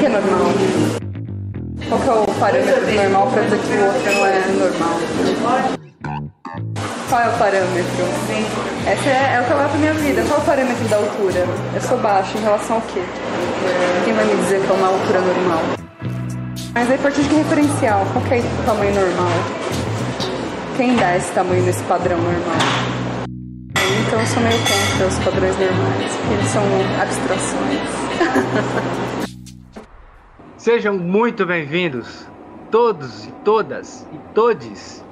Que é normal? Qual que é o parâmetro normal para dizer que o outro não é normal? Qual é o parâmetro? Essa é, é o que eu levo pra minha vida. Qual é o parâmetro da altura? Eu sou baixa em relação ao quê? Quem vai me dizer que é uma altura normal? Mas aí, a partir de que referencial? Qual que é o tamanho normal? Quem dá esse tamanho nesse padrão normal? Então eu sou meio contra os padrões normais, porque eles são abstrações. Sejam muito bem-vindos, todos e todas e todes,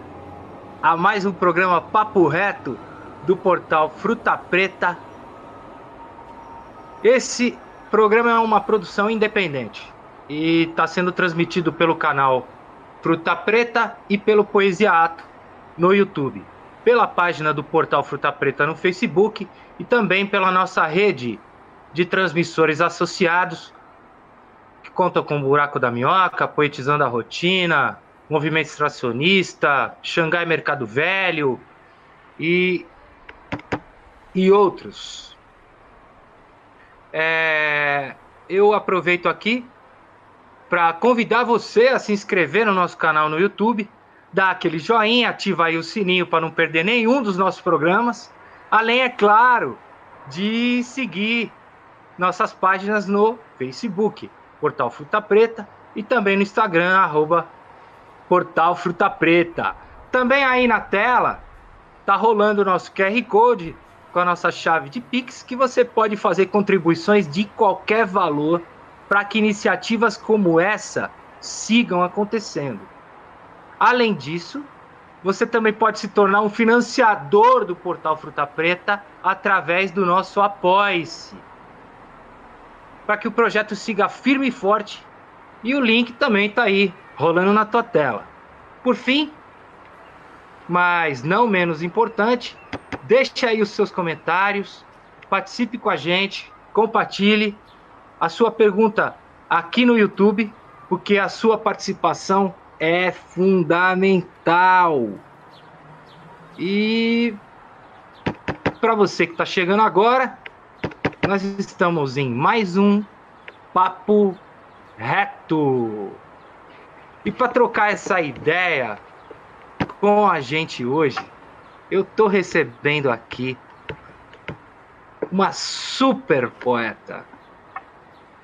a mais um programa Papo Reto do portal Fruta Preta. Esse programa é uma produção independente e está sendo transmitido pelo canal Fruta Preta e pelo Poesia Ato no YouTube pela página do Portal Fruta Preta no Facebook e também pela nossa rede de transmissores associados, que contam com o Buraco da Minhoca, Poetizando a Rotina, Movimento Extracionista, Xangai Mercado Velho e, e outros. É, eu aproveito aqui para convidar você a se inscrever no nosso canal no YouTube dá aquele joinha, ativa aí o sininho para não perder nenhum dos nossos programas. Além, é claro, de seguir nossas páginas no Facebook, Portal Fruta Preta, e também no Instagram, arroba Portal Fruta Preta. Também aí na tela tá rolando o nosso QR Code com a nossa chave de Pix, que você pode fazer contribuições de qualquer valor para que iniciativas como essa sigam acontecendo. Além disso, você também pode se tornar um financiador do portal Fruta Preta através do nosso Apoie-se. Para que o projeto siga firme e forte. E o link também está aí, rolando na tua tela. Por fim, mas não menos importante, deixe aí os seus comentários, participe com a gente, compartilhe a sua pergunta aqui no YouTube, porque a sua participação é fundamental. E para você que está chegando agora, nós estamos em mais um Papo Reto. E para trocar essa ideia com a gente hoje, eu estou recebendo aqui uma super poeta,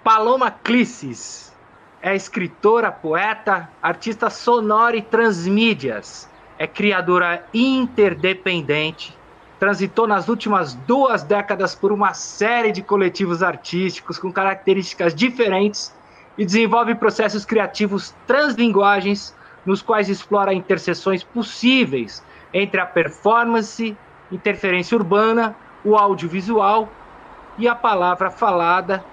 Paloma Clisses é escritora, poeta, artista sonora e transmídias. É criadora interdependente. Transitou nas últimas duas décadas por uma série de coletivos artísticos com características diferentes e desenvolve processos criativos translinguagens nos quais explora interseções possíveis entre a performance, interferência urbana, o audiovisual e a palavra falada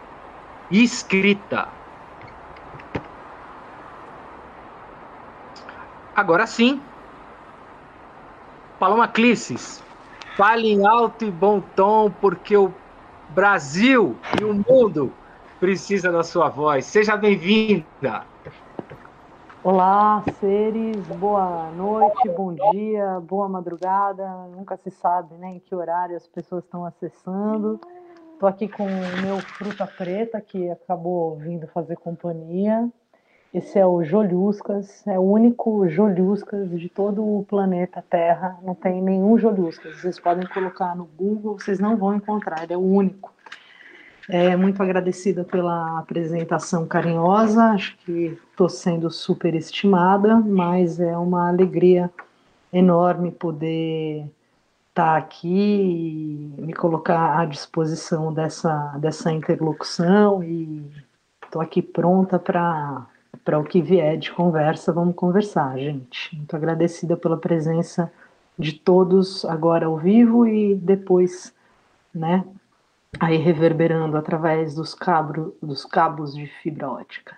e escrita. Agora sim. Paloma Clisses, fale em alto e bom tom, porque o Brasil e o mundo precisa da sua voz. Seja bem-vinda. Olá, seres, boa noite, bom dia, boa madrugada. Nunca se sabe né, em que horário as pessoas estão acessando. Estou aqui com o meu fruta preta, que acabou vindo fazer companhia. Esse é o Joliuscas, é o único Joliuscas de todo o planeta Terra. Não tem nenhum Joliuscas. Vocês podem colocar no Google, vocês não vão encontrar, ele é o único. É, muito agradecida pela apresentação carinhosa, acho que estou sendo super estimada, mas é uma alegria enorme poder estar tá aqui e me colocar à disposição dessa, dessa interlocução e estou aqui pronta para para o que vier de conversa, vamos conversar, gente. Muito agradecida pela presença de todos agora ao vivo e depois, né, aí reverberando através dos, cabro, dos cabos de fibra ótica.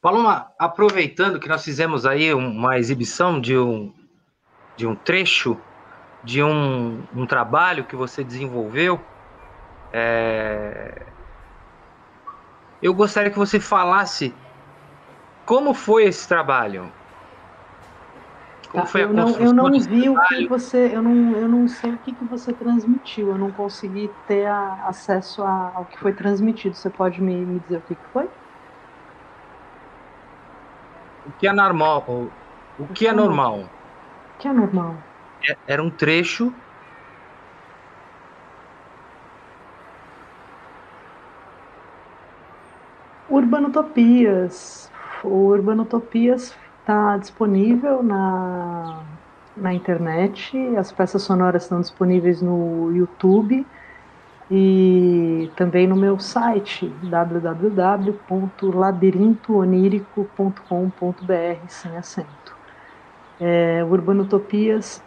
Paloma, aproveitando que nós fizemos aí uma exibição de um, de um trecho de um, um trabalho que você desenvolveu, é, eu gostaria que você falasse como foi esse trabalho. Como tá, foi a eu não, eu não vi o que você, eu não, eu não sei o que, que você transmitiu, eu não consegui ter a, acesso a, ao que foi transmitido. Você pode me, me dizer o que, que foi? O que é normal? O, o que é normal? O que é normal? É, era um trecho Urbanotopias. O Urbanotopias está disponível na, na internet, as peças sonoras estão disponíveis no YouTube e também no meu site www.labirintoonirico.com.br sem acento. É, Urbanotopias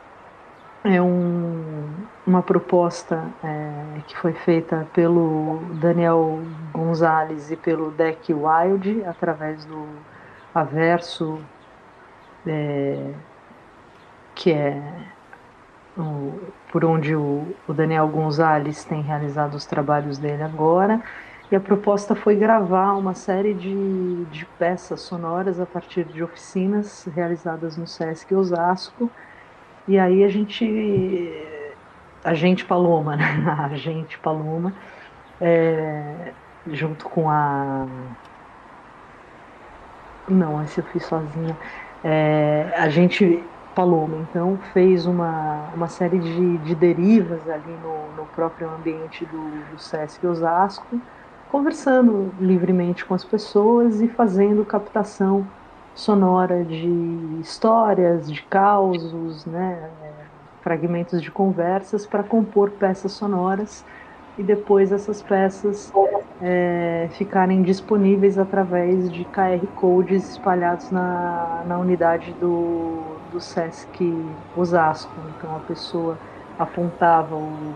é um, uma proposta é, que foi feita pelo Daniel Gonzalez e pelo Deck Wild através do Averso, é, que é o, por onde o, o Daniel Gonzalez tem realizado os trabalhos dele agora. E a proposta foi gravar uma série de, de peças sonoras a partir de oficinas realizadas no Sesc Osasco e aí a gente, a gente Paloma, né? A gente Paloma, é, junto com a. Não, esse eu fiz sozinha. É, a gente Paloma, então, fez uma, uma série de, de derivas ali no, no próprio ambiente do, do Sesc Osasco, conversando livremente com as pessoas e fazendo captação sonora de histórias, de causos, né, fragmentos de conversas para compor peças sonoras e depois essas peças é, ficarem disponíveis através de QR codes espalhados na, na unidade do, do SESC Osasco. Então a pessoa apontava o,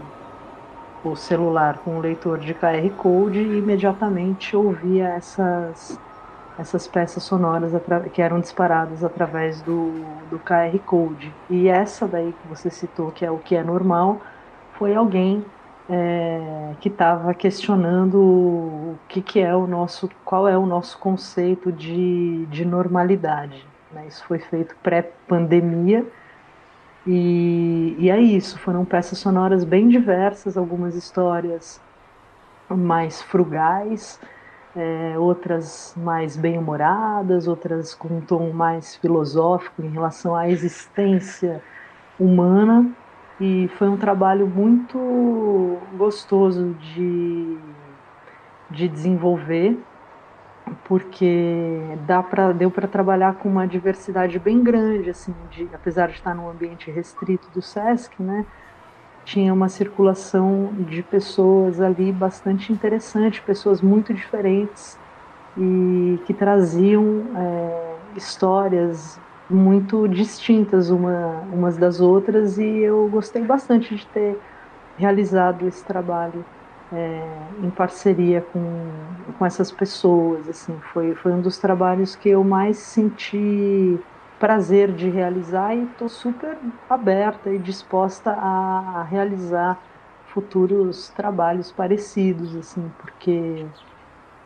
o celular com o leitor de QR Code e imediatamente ouvia essas essas peças sonoras que eram disparadas através do, do QR Code. E essa daí que você citou, que é o que é normal, foi alguém é, que estava questionando o que, que é o nosso, qual é o nosso conceito de, de normalidade. Né? Isso foi feito pré-pandemia. E, e é isso, foram peças sonoras bem diversas, algumas histórias mais frugais, é, outras mais bem-humoradas, outras com um tom mais filosófico em relação à existência humana. E foi um trabalho muito gostoso de, de desenvolver, porque dá pra, deu para trabalhar com uma diversidade bem grande, assim, de, apesar de estar num ambiente restrito do SESC, né? Tinha uma circulação de pessoas ali bastante interessante, pessoas muito diferentes e que traziam é, histórias muito distintas uma, umas das outras e eu gostei bastante de ter realizado esse trabalho é, em parceria com, com essas pessoas assim. Foi foi um dos trabalhos que eu mais senti prazer de realizar e estou super aberta e disposta a, realizar futuros trabalhos parecidos, assim, porque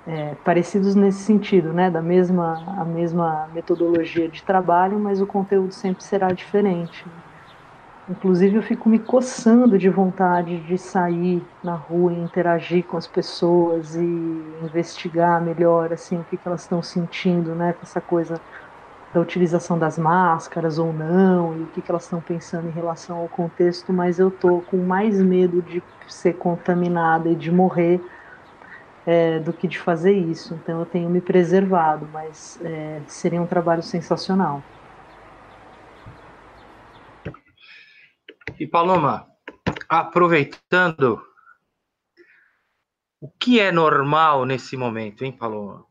é, parecidos nesse sentido, né, da mesma a mesma metodologia de trabalho, mas o conteúdo sempre será diferente. Inclusive eu fico me coçando de vontade de sair na rua e interagir com as pessoas e investigar melhor assim o que, que elas estão sentindo, né, com essa coisa da utilização das máscaras ou não, e o que, que elas estão pensando em relação ao contexto, mas eu tô com mais medo de ser contaminada e de morrer é, do que de fazer isso. Então eu tenho me preservado, mas é, seria um trabalho sensacional. E Paloma, aproveitando, o que é normal nesse momento, hein, Paloma?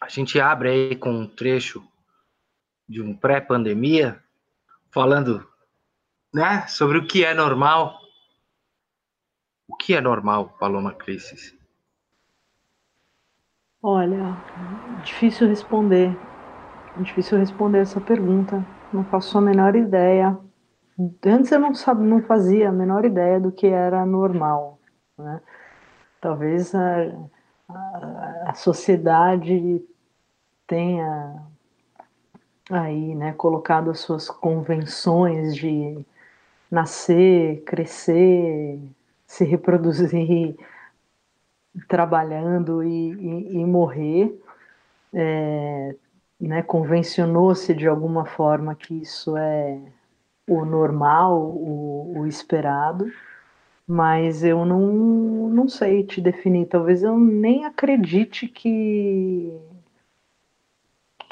A gente abre aí com um trecho de um pré-pandemia, falando né, sobre o que é normal. O que é normal, Paloma Crisis? Olha, difícil responder. Difícil responder essa pergunta. Não faço a menor ideia. Antes eu não, sabe, não fazia a menor ideia do que era normal. Né? Talvez a, a, a sociedade tenha aí, né, colocado as suas convenções de nascer, crescer, se reproduzir, trabalhando e, e, e morrer, é, né, convencionou-se de alguma forma que isso é o normal, o, o esperado, mas eu não, não sei te definir. Talvez eu nem acredite que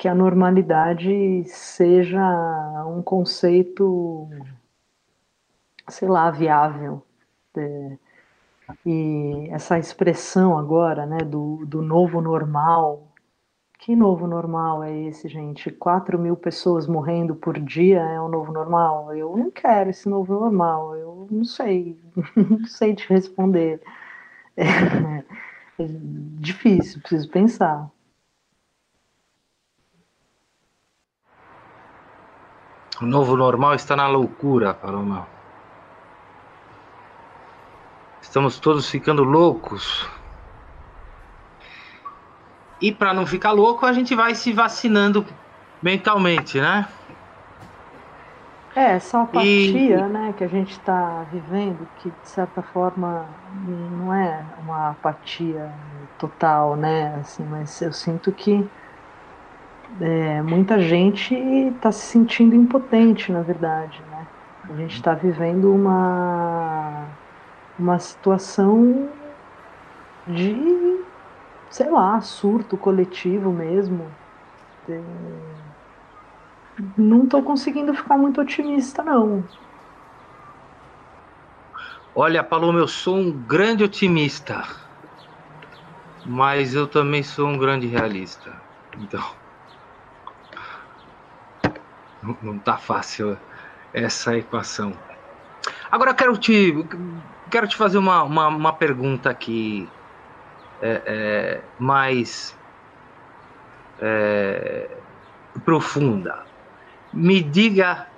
que a normalidade seja um conceito, sei lá, viável. É, e essa expressão agora, né, do, do novo normal, que novo normal é esse, gente? 4 mil pessoas morrendo por dia é o novo normal? Eu não quero esse novo normal, eu não sei, não sei te responder. É, é difícil, preciso pensar. O novo normal está na loucura, Paloma. Estamos todos ficando loucos. E para não ficar louco, a gente vai se vacinando mentalmente, né? É, essa apatia e... né, que a gente está vivendo, que de certa forma não é uma apatia total, né? Assim, mas eu sinto que é, muita gente está se sentindo impotente, na verdade, né? A gente está vivendo uma, uma situação de sei lá, surto coletivo mesmo. Não estou conseguindo ficar muito otimista, não. Olha, Paloma, eu sou um grande otimista, mas eu também sou um grande realista. Então, não está fácil essa equação. Agora eu quero te, quero te fazer uma, uma, uma pergunta aqui é, é, mais é, profunda. Me diga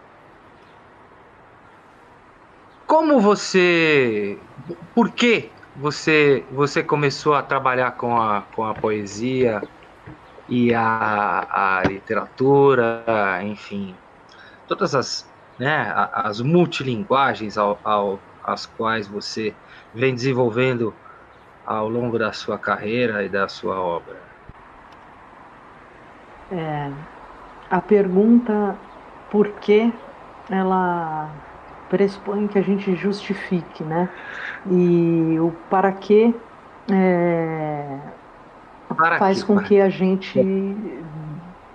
como você, por que você você começou a trabalhar com a, com a poesia e a, a literatura, enfim, todas as né, as multilinguagens ao, ao, às quais você vem desenvolvendo ao longo da sua carreira e da sua obra? É, a pergunta por que ela pressupõe que a gente justifique, né? E o para que é, para faz que, com que a gente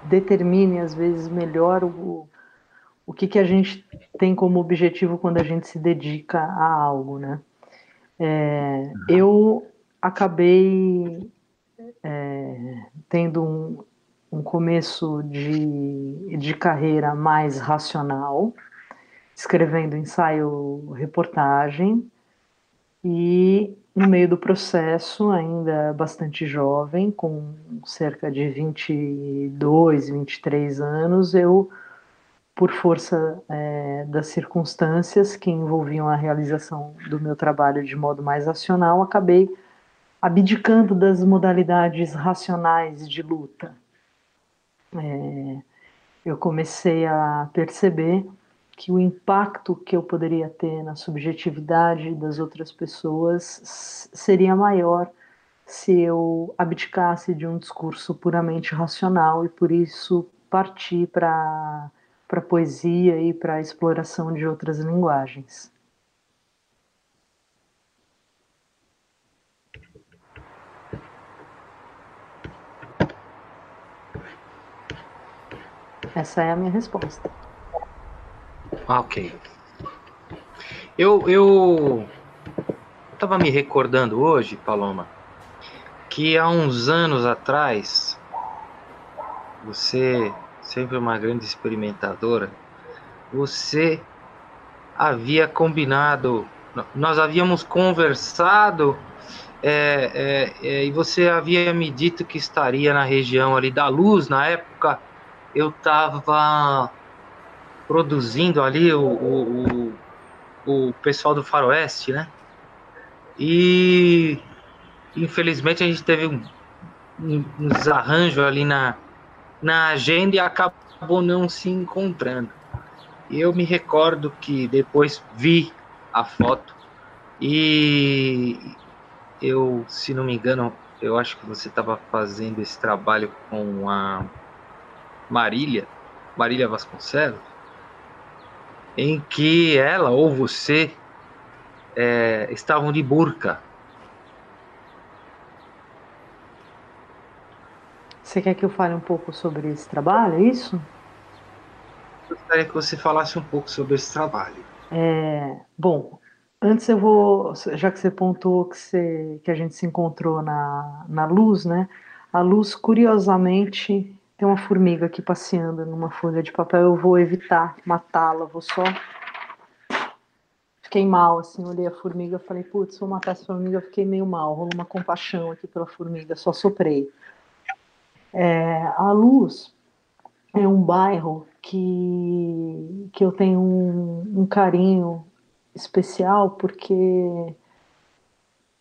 determine às vezes melhor o, o que, que a gente tem como objetivo quando a gente se dedica a algo, né? É, eu acabei é, tendo um, um começo de, de carreira mais racional, escrevendo ensaio reportagem, e no meio do processo, ainda bastante jovem, com cerca de 22, 23 anos, eu, por força é, das circunstâncias que envolviam a realização do meu trabalho de modo mais racional, acabei abdicando das modalidades racionais de luta. É, eu comecei a perceber que o impacto que eu poderia ter na subjetividade das outras pessoas seria maior se eu abdicasse de um discurso puramente racional e por isso partir para a poesia e para a exploração de outras linguagens. Essa é a minha resposta. Ah, ok. Eu, eu estava me recordando hoje, Paloma, que há uns anos atrás, você, sempre uma grande experimentadora, você havia combinado, nós havíamos conversado é, é, é, e você havia me dito que estaria na região ali da Luz na época eu estava produzindo ali o, o, o, pessoal do Faroeste, né? E infelizmente a gente teve um, um desarranjo ali na, na agenda e acabou acabou não se encontrando. E eu me recordo que depois vi a foto e eu, se não me engano, eu acho que você estava fazendo esse trabalho com a Marília, Marília Vasconcelos, em que ela ou você é, estavam de burca. Você quer que eu fale um pouco sobre esse trabalho, é isso? Eu gostaria que você falasse um pouco sobre esse trabalho. É, bom, antes eu vou, já que você pontuou que, você, que a gente se encontrou na, na luz, né? A luz, curiosamente, tem uma formiga aqui passeando numa folha de papel. Eu vou evitar matá-la, vou só. Fiquei mal, assim, olhei a formiga, falei, putz, vou matar essa formiga, fiquei meio mal, rolou uma compaixão aqui pela formiga, só soprei. É, a Luz é um bairro que, que eu tenho um, um carinho especial porque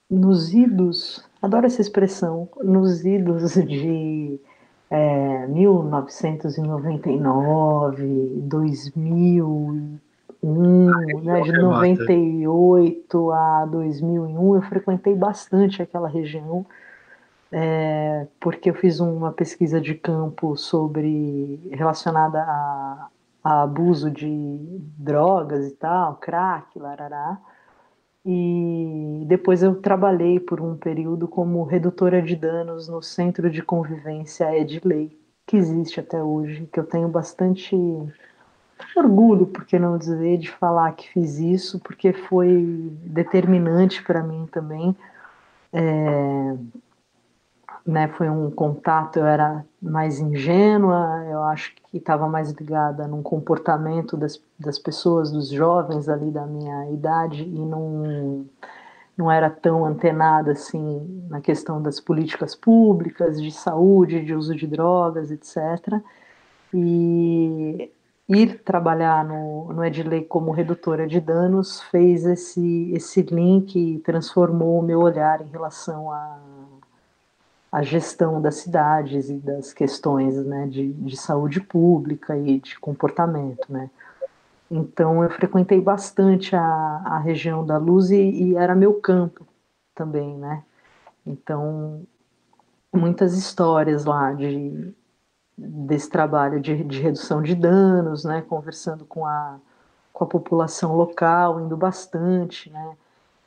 nos idos, adoro essa expressão, nos idos de é, 1999, 2001, né, de 98 a 2001, eu frequentei bastante aquela região é, porque eu fiz uma pesquisa de campo sobre relacionada a, a, abuso de drogas e tal, crack, larará. E depois eu trabalhei por um período como redutora de danos no Centro de Convivência Edley, que existe até hoje, que eu tenho bastante orgulho, por que não dizer, de falar que fiz isso, porque foi determinante para mim também. É, né, foi um contato, eu era mais ingênua, eu acho que estava mais ligada num comportamento das, das pessoas, dos jovens ali da minha idade, e não, não era tão antenada assim na questão das políticas públicas, de saúde, de uso de drogas, etc. E ir trabalhar no, no Edley como redutora de danos fez esse, esse link e transformou o meu olhar em relação a a gestão das cidades e das questões né, de, de saúde pública e de comportamento. Né? Então eu frequentei bastante a, a região da Luz e, e, era meu campo também, né? Então muitas histórias lá de desse trabalho de, de redução de danos, né? Conversando com a com a população local, indo bastante, né?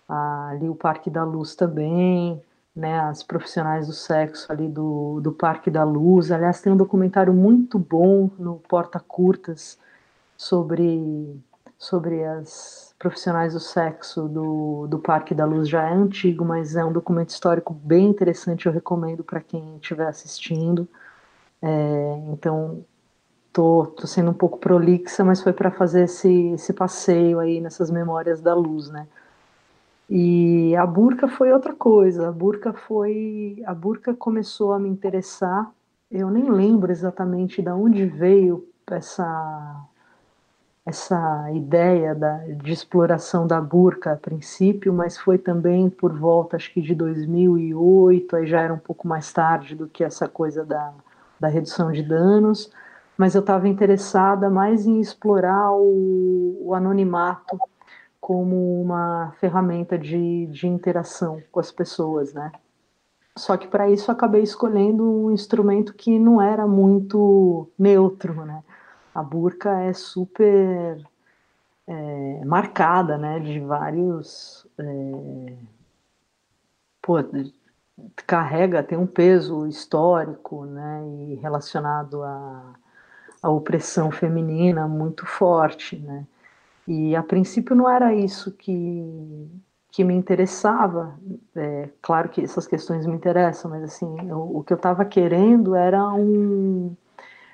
Ali o Parque da Luz também, né, as profissionais do sexo ali do, do Parque da Luz. Aliás, tem um documentário muito bom no Porta Curtas sobre, sobre as profissionais do sexo do, do Parque da Luz. Já é antigo, mas é um documento histórico bem interessante. Eu recomendo para quem estiver assistindo. É, então, tô, tô sendo um pouco prolixa, mas foi para fazer esse, esse passeio aí nessas memórias da luz, né? E a burca foi outra coisa. A burca foi, a burca começou a me interessar. Eu nem lembro exatamente de onde veio essa essa ideia da, de exploração da burca a princípio, mas foi também por volta, acho que de 2008, aí já era um pouco mais tarde do que essa coisa da, da redução de danos, mas eu estava interessada mais em explorar o, o anonimato como uma ferramenta de, de interação com as pessoas, né? Só que para isso acabei escolhendo um instrumento que não era muito neutro, né? A burca é super é, marcada, né? De vários. É, pô, carrega, tem um peso histórico, né? E relacionado à, à opressão feminina muito forte, né? E a princípio não era isso que, que me interessava. É, claro que essas questões me interessam, mas assim, eu, o que eu estava querendo era um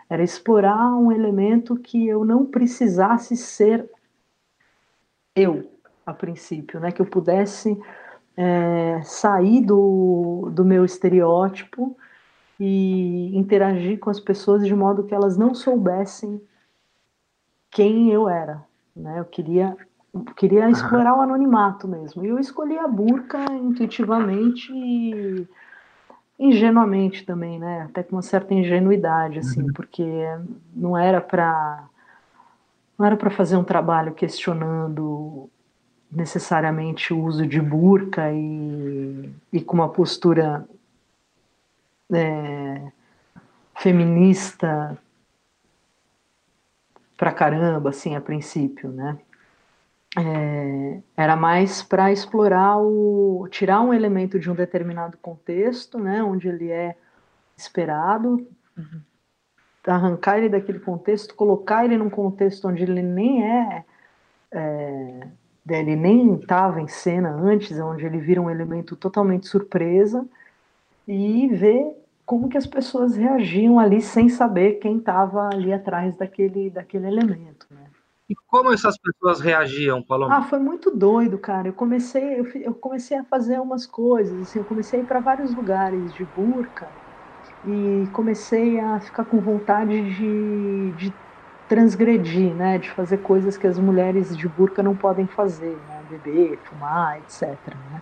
era explorar um elemento que eu não precisasse ser eu a princípio, né? Que eu pudesse é, sair do, do meu estereótipo e interagir com as pessoas de modo que elas não soubessem quem eu era, né? Eu queria, queria explorar o anonimato mesmo. E eu escolhi a burca intuitivamente e ingenuamente também, né? Até com uma certa ingenuidade, assim, uhum. porque não era para não era para fazer um trabalho questionando necessariamente o uso de burca e, e com uma postura é, feminista pra caramba, assim, a princípio, né? É, era mais para explorar o tirar um elemento de um determinado contexto, né, onde ele é esperado, arrancar ele daquele contexto, colocar ele num contexto onde ele nem é, é ele nem estava em cena antes, onde ele vira um elemento totalmente surpresa e ver como que as pessoas reagiam ali sem saber quem estava ali atrás daquele, daquele elemento, né? E como essas pessoas reagiam, Paloma? Ah, foi muito doido, cara. Eu comecei, eu, eu comecei a fazer umas coisas, assim, eu comecei a ir para vários lugares de burca e comecei a ficar com vontade de, de transgredir, né, de fazer coisas que as mulheres de burca não podem fazer, né, beber, fumar, etc. Né?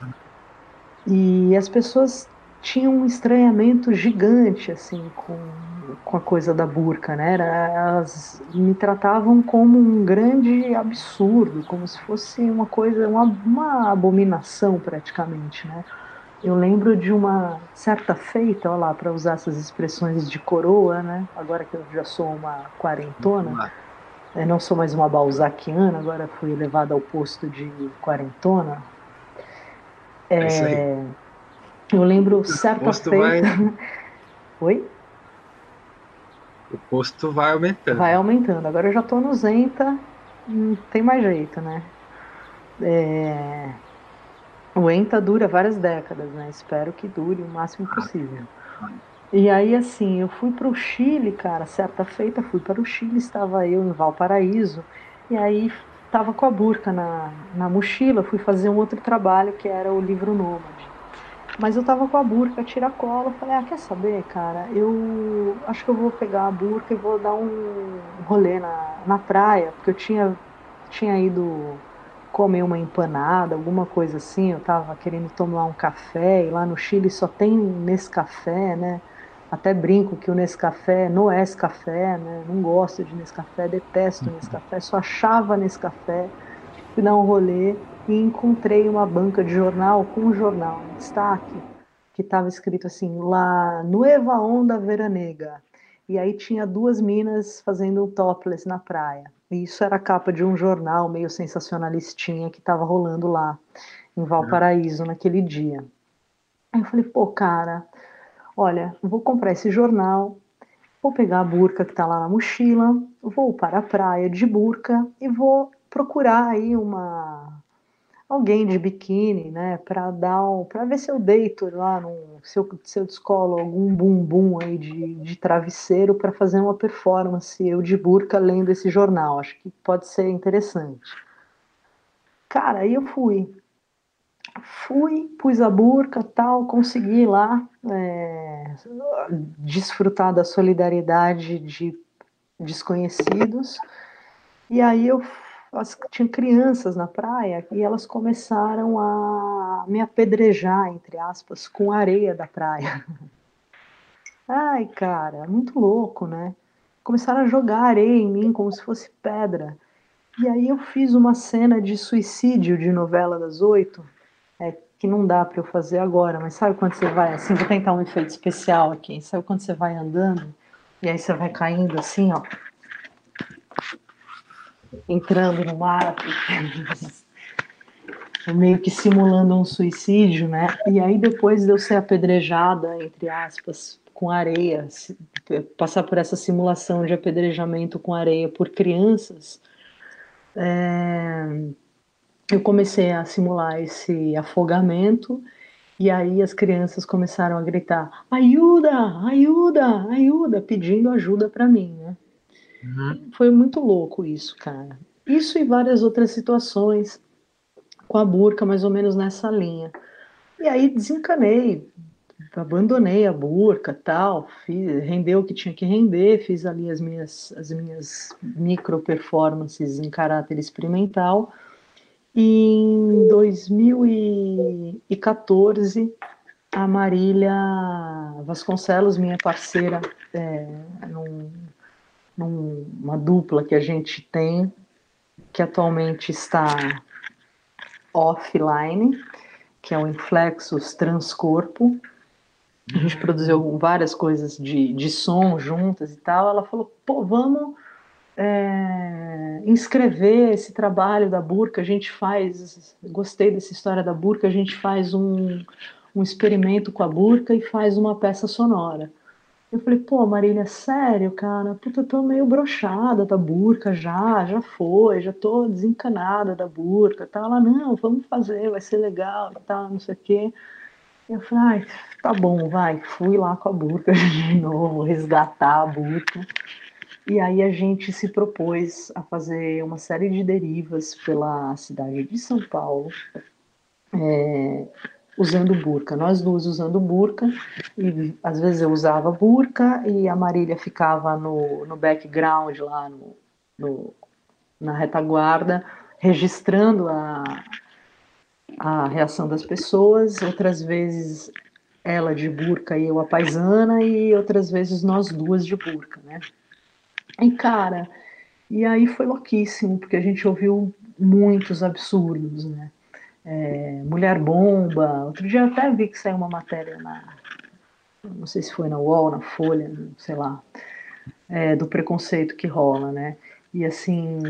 E as pessoas tinha um estranhamento gigante assim com, com a coisa da burca, né? Elas me tratavam como um grande absurdo, como se fosse uma coisa, uma, uma abominação praticamente, né? Eu lembro de uma certa feita, olha lá, para usar essas expressões de coroa, né? Agora que eu já sou uma quarentona, eu não sou mais uma balzaquiana, agora fui levada ao posto de quarentona. É, é eu lembro certa feita. Vai... Oi? O posto vai aumentando. Vai aumentando. Agora eu já tô no Zenta, não tem mais jeito, né? É... O ENTA dura várias décadas, né? Espero que dure o máximo possível. E aí, assim, eu fui para o Chile, cara, certa feita, fui para o Chile, estava eu em Valparaíso, e aí estava com a burca na, na mochila, fui fazer um outro trabalho que era o livro Nômade. Mas eu tava com a burca, tiracola, falei, ah, quer saber, cara, eu acho que eu vou pegar a burca e vou dar um rolê na, na praia, porque eu tinha, tinha ido comer uma empanada, alguma coisa assim, eu tava querendo tomar um café, e lá no Chile só tem Nescafé, né? Até brinco que o Nescafé não é Nescafé, né? Não gosto de Nescafé, detesto Nescafé, só achava Nescafé, fui dar um rolê, e encontrei uma banca de jornal com um jornal em destaque que estava escrito assim, La Nueva Onda Veranega. E aí tinha duas minas fazendo topless na praia. E isso era a capa de um jornal meio sensacionalistinha que estava rolando lá em Valparaíso naquele dia. Aí eu falei, pô, cara, olha, vou comprar esse jornal, vou pegar a burca que está lá na mochila, vou para a praia de burca e vou procurar aí uma alguém de biquíni, né, para dar um, para ver se eu deito lá, no, se, eu, se descolo algum bumbum aí de, de travesseiro para fazer uma performance, eu de burca lendo esse jornal, acho que pode ser interessante. Cara, aí eu fui, fui, pus a burca, tal, consegui lá é, desfrutar da solidariedade de desconhecidos, e aí eu as, tinha crianças na praia e elas começaram a me apedrejar, entre aspas, com areia da praia. Ai, cara, muito louco, né? Começaram a jogar areia em mim como se fosse pedra. E aí eu fiz uma cena de suicídio de novela das oito, é, que não dá para eu fazer agora, mas sabe quando você vai assim, vou tentar um efeito especial aqui, sabe quando você vai andando e aí você vai caindo assim, ó, entrando no mar, meio que simulando um suicídio, né? E aí depois de eu ser apedrejada, entre aspas, com areia, passar por essa simulação de apedrejamento com areia por crianças, é, eu comecei a simular esse afogamento e aí as crianças começaram a gritar: ajuda, ajuda, ajuda, pedindo ajuda para mim, né? Uhum. Foi muito louco isso, cara. Isso e várias outras situações com a burca, mais ou menos nessa linha. E aí desencanei, abandonei a burca, tal, fiz, rendeu o que tinha que render, fiz ali as minhas, as minhas micro performances em caráter experimental. E em 2014 a Marília Vasconcelos, minha parceira, é, num, numa dupla que a gente tem, que atualmente está offline, que é o Inflexus Transcorpo. A gente produziu várias coisas de, de som juntas e tal. Ela falou: pô, vamos é, inscrever esse trabalho da Burca. A gente faz, gostei dessa história da Burca, a gente faz um, um experimento com a Burca e faz uma peça sonora. Eu falei, pô, Marília, sério, cara? Puta, eu tô meio brochada da burca já, já foi, já tô desencanada da burca. Tá lá, não, vamos fazer, vai ser legal e tal, não sei o quê. Eu falei, ai, tá bom, vai. Fui lá com a burca de novo, resgatar a burca. E aí a gente se propôs a fazer uma série de derivas pela cidade de São Paulo, é, usando burca. Nós duas usando burca, e às vezes eu usava burca e a Marília ficava no, no background lá no, no na retaguarda, registrando a, a reação das pessoas. Outras vezes ela de burca e eu a paisana, e outras vezes nós duas de burca, né? E cara, e aí foi louquíssimo, porque a gente ouviu muitos absurdos, né? É, mulher bomba. Outro dia até vi que saiu uma matéria na. Não sei se foi na UOL, na Folha, sei lá, é, do preconceito que rola, né? E assim,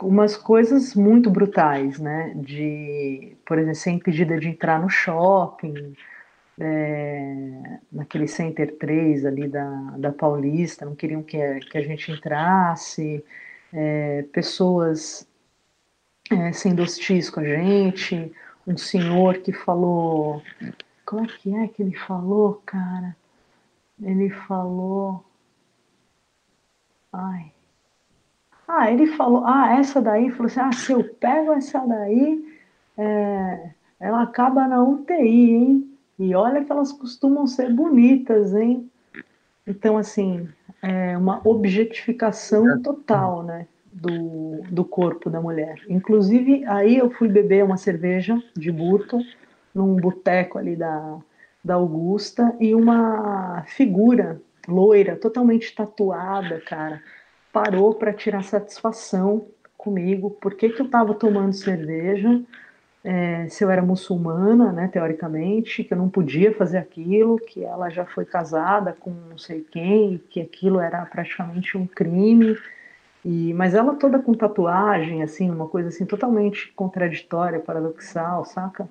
umas coisas muito brutais, né? De, por exemplo, ser impedida de entrar no shopping, é, naquele Center 3 ali da, da Paulista, não queriam que, que a gente entrasse, é, pessoas é, sendo hostis com a gente, um senhor que falou. Como é que é que ele falou, cara? Ele falou. Ai. Ah, ele falou. Ah, essa daí, falou assim: ah, se eu pego essa daí, é, ela acaba na UTI, hein? E olha que elas costumam ser bonitas, hein? Então, assim, é uma objetificação total, né? Do, do corpo da mulher. Inclusive, aí eu fui beber uma cerveja de burca num boteco ali da, da Augusta e uma figura loira, totalmente tatuada, cara, parou para tirar satisfação comigo, por que, que eu estava tomando cerveja, é, se eu era muçulmana, né, teoricamente, que eu não podia fazer aquilo, que ela já foi casada com não sei quem, que aquilo era praticamente um crime, e, mas ela toda com tatuagem, assim, uma coisa assim totalmente contraditória, paradoxal, saca?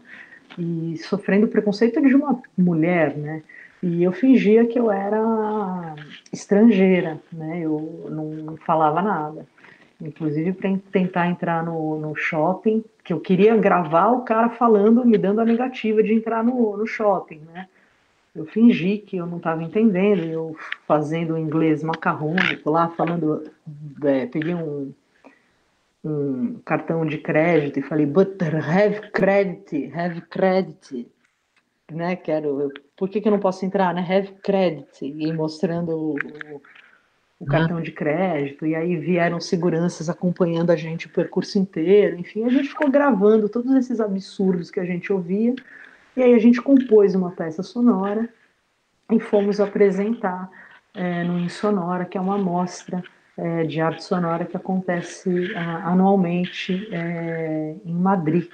E sofrendo preconceito de uma mulher, né? E eu fingia que eu era estrangeira, né? Eu não falava nada. Inclusive para tentar entrar no, no shopping, que eu queria gravar o cara falando, me dando a negativa de entrar no, no shopping, né? Eu fingi que eu não estava entendendo, eu fazendo inglês macarrônico lá, falando, é, peguei um, um cartão de crédito e falei, but have credit, have credit, né, quero, por que, que eu não posso entrar, né, have credit, e mostrando o, o cartão de crédito, e aí vieram seguranças acompanhando a gente o percurso inteiro, enfim, a gente ficou gravando todos esses absurdos que a gente ouvia, e aí a gente compôs uma peça sonora e fomos apresentar é, no Insonora, que é uma mostra é, de arte sonora que acontece a, anualmente é, em Madrid.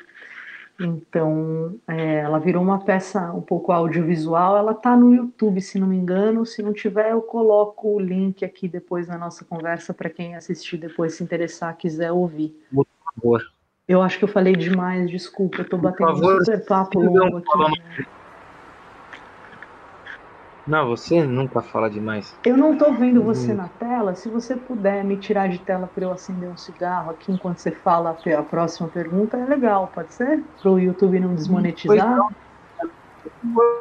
Então, é, ela virou uma peça um pouco audiovisual. Ela está no YouTube, se não me engano. Se não tiver, eu coloco o link aqui depois na nossa conversa para quem assistir depois, se interessar, quiser ouvir. Por favor. Eu acho que eu falei demais, desculpa, eu estou batendo um super papo longo aqui. Não, você nunca fala demais. Eu não estou vendo você uhum. na tela. Se você puder me tirar de tela para eu acender um cigarro aqui enquanto você fala a próxima pergunta, é legal, pode ser? Para o YouTube não desmonetizar.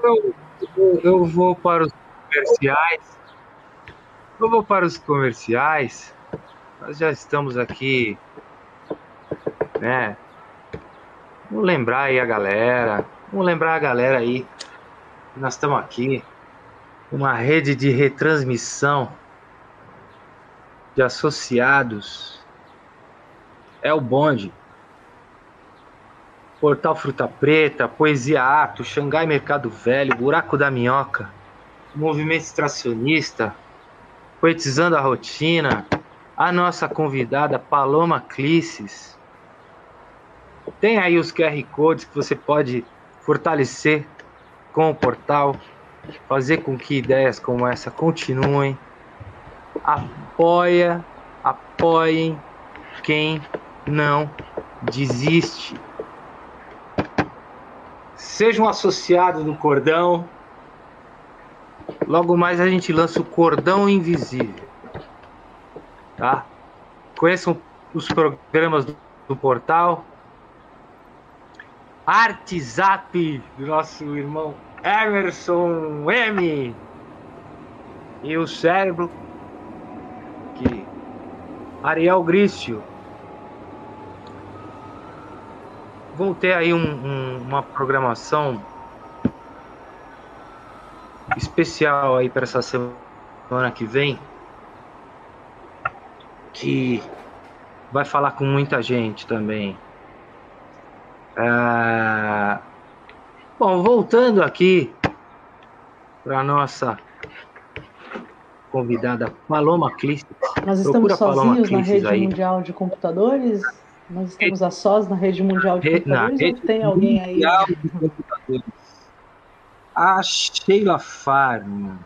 Eu, eu, eu vou para os comerciais. Eu vou para os comerciais. Nós já estamos aqui né? Vamos lembrar aí a galera, vamos lembrar a galera aí. Nós estamos aqui, uma rede de retransmissão de associados. É o bonde. Portal Fruta Preta, Poesia Ato, Xangai Mercado Velho, Buraco da Minhoca, Movimento Extracionista, Poetizando a Rotina, a nossa convidada Paloma Clisses. Tem aí os QR Codes que você pode fortalecer com o portal, fazer com que ideias como essa continuem. Apoia, apoiem quem não desiste. Sejam associados do Cordão. Logo mais a gente lança o Cordão Invisível. Tá? Conheçam os programas do, do portal. Artizap do nosso irmão Emerson M. E o cérebro que Ariel Grício vão ter aí um, um, uma programação especial aí para essa semana que vem que vai falar com muita gente também. Ah, bom, voltando aqui para nossa convidada Paloma Clistes. Nós estamos sozinhos na rede aí. mundial de computadores? Nós estamos a sós na rede mundial de computadores ou tem alguém aí? A Sheila Farma.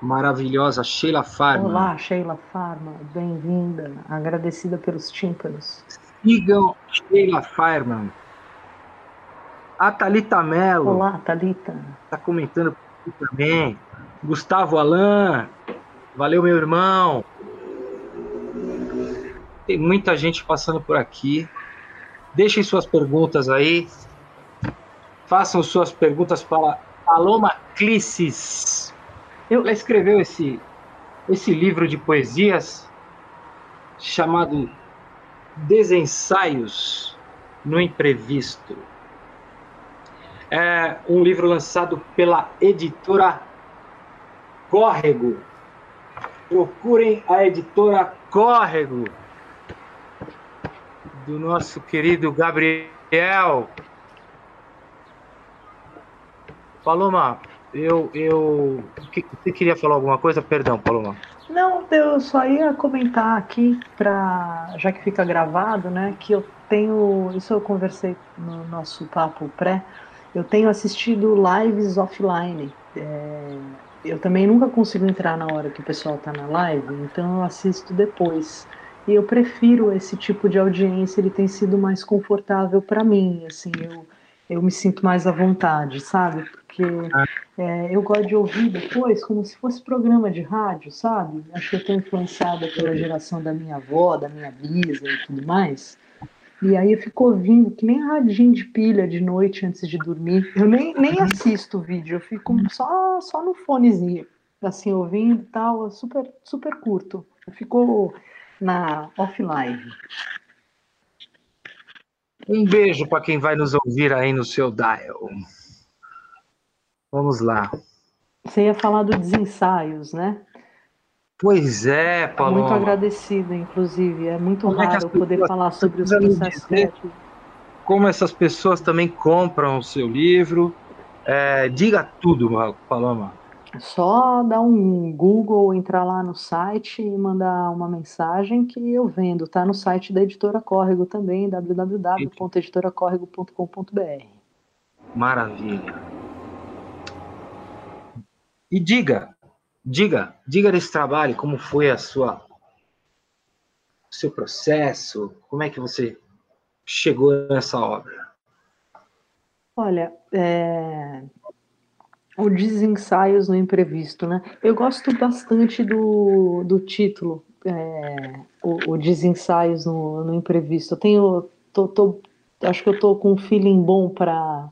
Maravilhosa Sheila Farma. Olá, Sheila Farma. Bem-vinda. Agradecida pelos tímpanos. Sigam Sheila Farman. A Thalita Mello. Olá, Thalita. Está comentando também. Gustavo Alain. Valeu, meu irmão. Tem muita gente passando por aqui. Deixem suas perguntas aí. Façam suas perguntas para Paloma Clisses. Ela escreveu esse, esse livro de poesias chamado Desensaios no Imprevisto. É um livro lançado pela editora Córrego. Procurem a editora Córrego do nosso querido Gabriel. Paloma, eu, eu, você queria falar alguma coisa? Perdão, Paloma. Não, eu só ia comentar aqui para, já que fica gravado, né, que eu tenho, isso eu conversei no nosso papo pré, eu tenho assistido lives offline. É, eu também nunca consigo entrar na hora que o pessoal está na live, então eu assisto depois. E eu prefiro esse tipo de audiência, ele tem sido mais confortável para mim, assim, eu, eu me sinto mais à vontade, sabe? Porque é, eu gosto de ouvir depois como se fosse programa de rádio, sabe? Acho que eu estou influenciada pela geração da minha avó, da minha bisa e tudo mais. E aí eu fico ouvindo, que nem radinho de pilha de noite antes de dormir. Eu nem, nem assisto o vídeo, eu fico só, só no fonezinho, assim, ouvindo e tal, super, super curto. Eu fico na offline. Um beijo para quem vai nos ouvir aí no seu dial. Vamos lá. Você ia falar dos ensaios, né? Pois é, Paulo. Muito agradecida, inclusive. É muito como raro é poder falar sobre os processos criativos. Como essas pessoas também compram o seu livro. É, diga tudo, Paloma. Só dar um Google, entrar lá no site e mandar uma mensagem que eu vendo. Tá no site da Editora Córrego também, www.editoracorrego.com.br. Maravilha. E diga, diga, diga desse trabalho, como foi a sua o seu processo, como é que você chegou nessa obra? Olha, é, o Desensaios no Imprevisto, né? Eu gosto bastante do, do título, é, o, o Desensaios no, no Imprevisto. Eu tenho, tô, tô, acho que eu tô com um feeling bom para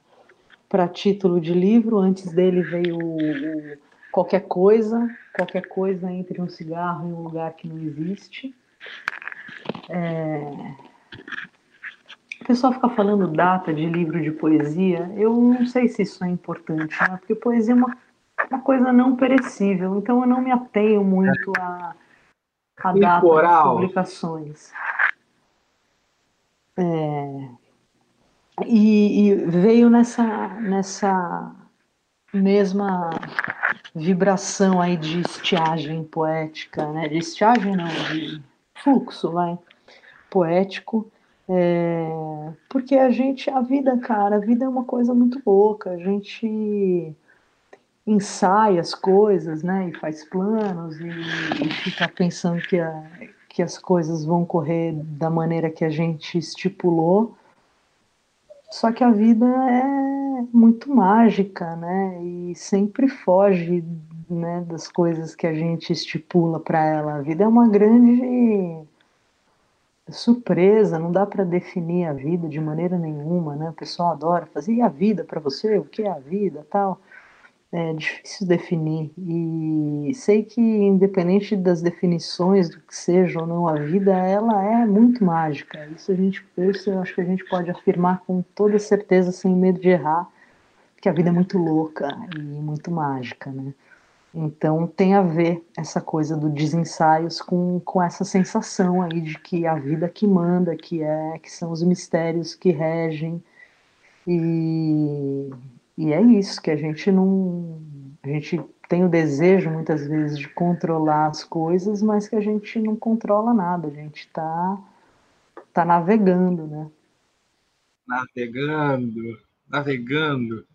para título de livro. Antes dele veio o, o, qualquer coisa, qualquer coisa entre um cigarro e um lugar que não existe. É, o pessoal fica falando data de livro de poesia, eu não sei se isso é importante, né? porque poesia é uma, uma coisa não perecível, então eu não me atenho muito a, a data das publicações. É... E, e veio nessa, nessa mesma vibração aí de estiagem poética, né? De estiagem não, de fluxo, vai, poético. É, porque a gente, a vida, cara, a vida é uma coisa muito louca. A gente ensaia as coisas, né? E faz planos e, e fica pensando que, a, que as coisas vão correr da maneira que a gente estipulou. Só que a vida é muito mágica, né? E sempre foge né, das coisas que a gente estipula para ela. A vida é uma grande surpresa, não dá para definir a vida de maneira nenhuma, né? O pessoal adora fazer e a vida para você, o que é a vida, tal. É difícil definir e sei que independente das definições do que seja ou não a vida, ela é muito mágica. Isso a gente, isso eu acho que a gente pode afirmar com toda certeza, sem medo de errar, que a vida é muito louca e muito mágica, né? Então tem a ver essa coisa do desensaios com, com essa sensação aí de que a vida que manda, que é, que são os mistérios que regem. E, e é isso, que a gente não. A gente tem o desejo muitas vezes de controlar as coisas, mas que a gente não controla nada, a gente está tá navegando, né? Navegando, navegando.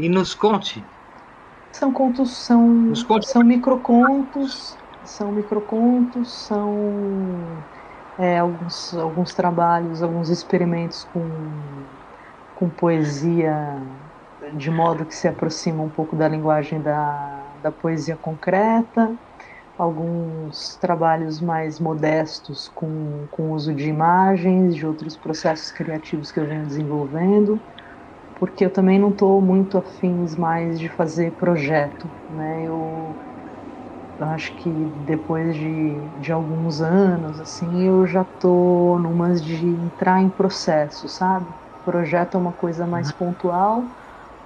E nos conte. São contos, são, são microcontos, são microcontos, são é, alguns, alguns trabalhos, alguns experimentos com, com poesia de modo que se aproxima um pouco da linguagem da, da poesia concreta, alguns trabalhos mais modestos com, com uso de imagens, de outros processos criativos que eu venho desenvolvendo porque eu também não estou muito afins mais de fazer projeto, né? Eu, eu acho que depois de, de alguns anos, assim, eu já tô numas de entrar em processo, sabe? Projeto é uma coisa mais uhum. pontual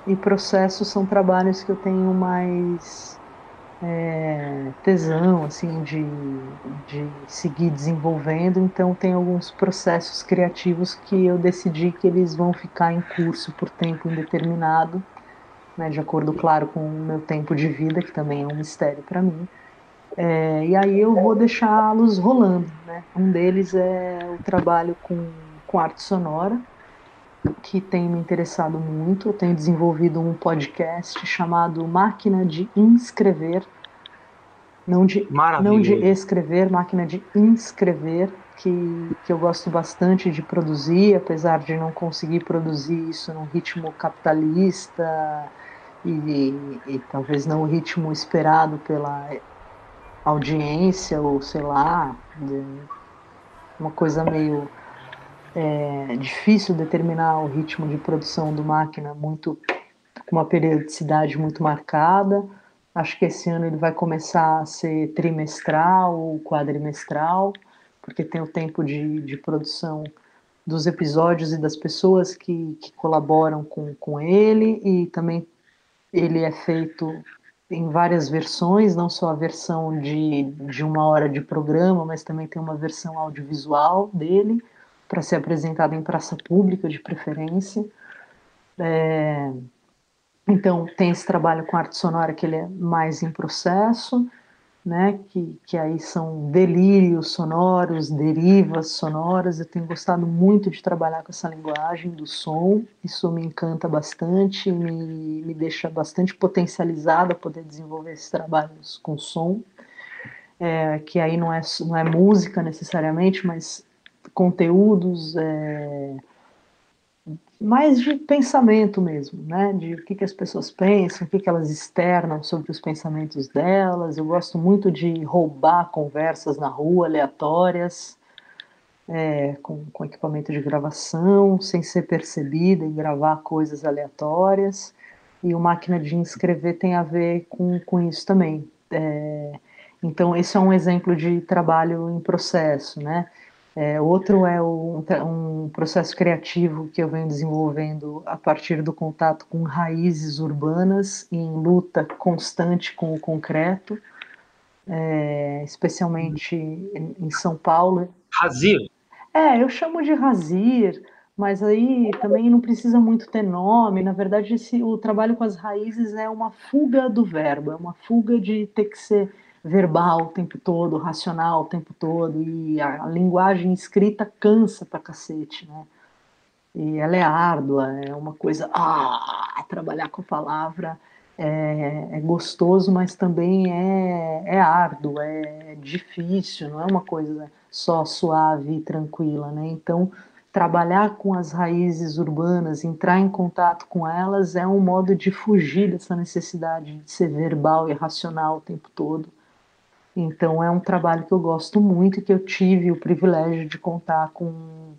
e processos são trabalhos que eu tenho mais é, tesão assim de, de seguir desenvolvendo então tem alguns processos criativos que eu decidi que eles vão ficar em curso por tempo indeterminado né, de acordo claro com o meu tempo de vida que também é um mistério para mim é, e aí eu vou deixá-los rolando né? um deles é o trabalho com, com arte sonora que tem me interessado muito. Eu tenho desenvolvido um podcast chamado Máquina de Inscrever, não de, não de escrever, máquina de inscrever, que, que eu gosto bastante de produzir, apesar de não conseguir produzir isso num ritmo capitalista e, e, e talvez não o ritmo esperado pela audiência, ou sei lá, uma coisa meio é, difícil determinar o ritmo de produção do máquina muito com uma periodicidade muito marcada. Acho que esse ano ele vai começar a ser trimestral ou quadrimestral, porque tem o tempo de, de produção dos episódios e das pessoas que, que colaboram com, com ele, e também ele é feito em várias versões, não só a versão de, de uma hora de programa, mas também tem uma versão audiovisual dele para ser apresentado em praça pública, de preferência. É, então, tem esse trabalho com arte sonora que ele é mais em processo, né, que, que aí são delírios sonoros, derivas sonoras. Eu tenho gostado muito de trabalhar com essa linguagem do som, isso me encanta bastante, me, me deixa bastante potencializada poder desenvolver esses trabalhos com som, é, que aí não é, não é música necessariamente, mas conteúdos é, mais de pensamento mesmo, né? De o que, que as pessoas pensam, o que, que elas externam sobre os pensamentos delas. Eu gosto muito de roubar conversas na rua, aleatórias, é, com, com equipamento de gravação, sem ser percebida e gravar coisas aleatórias. E o máquina de inscrever tem a ver com, com isso também. É, então, esse é um exemplo de trabalho em processo, né? É, outro é o, um processo criativo que eu venho desenvolvendo a partir do contato com raízes urbanas em luta constante com o concreto, é, especialmente em, em, São Paulo. Razir. É, eu chamo de razir, mas aí também não precisa muito ter nome. Na verdade, esse, o trabalho com as raízes é uma fuga do verbo, é uma fuga de ter que ser verbal o tempo todo, racional o tempo todo, e a, linguagem escrita cansa pra cacete, né? E ela é árdua, é uma coisa. Ah, trabalhar com a palavra é, é gostoso, mas também é, é árduo, é difícil, não é uma coisa só suave e tranquila, né? Então, trabalhar com as raízes urbanas, entrar em contato com elas, é um modo de fugir dessa necessidade de ser verbal e racional o tempo todo. Então, é um trabalho que eu gosto muito e que eu tive o privilégio de contar com,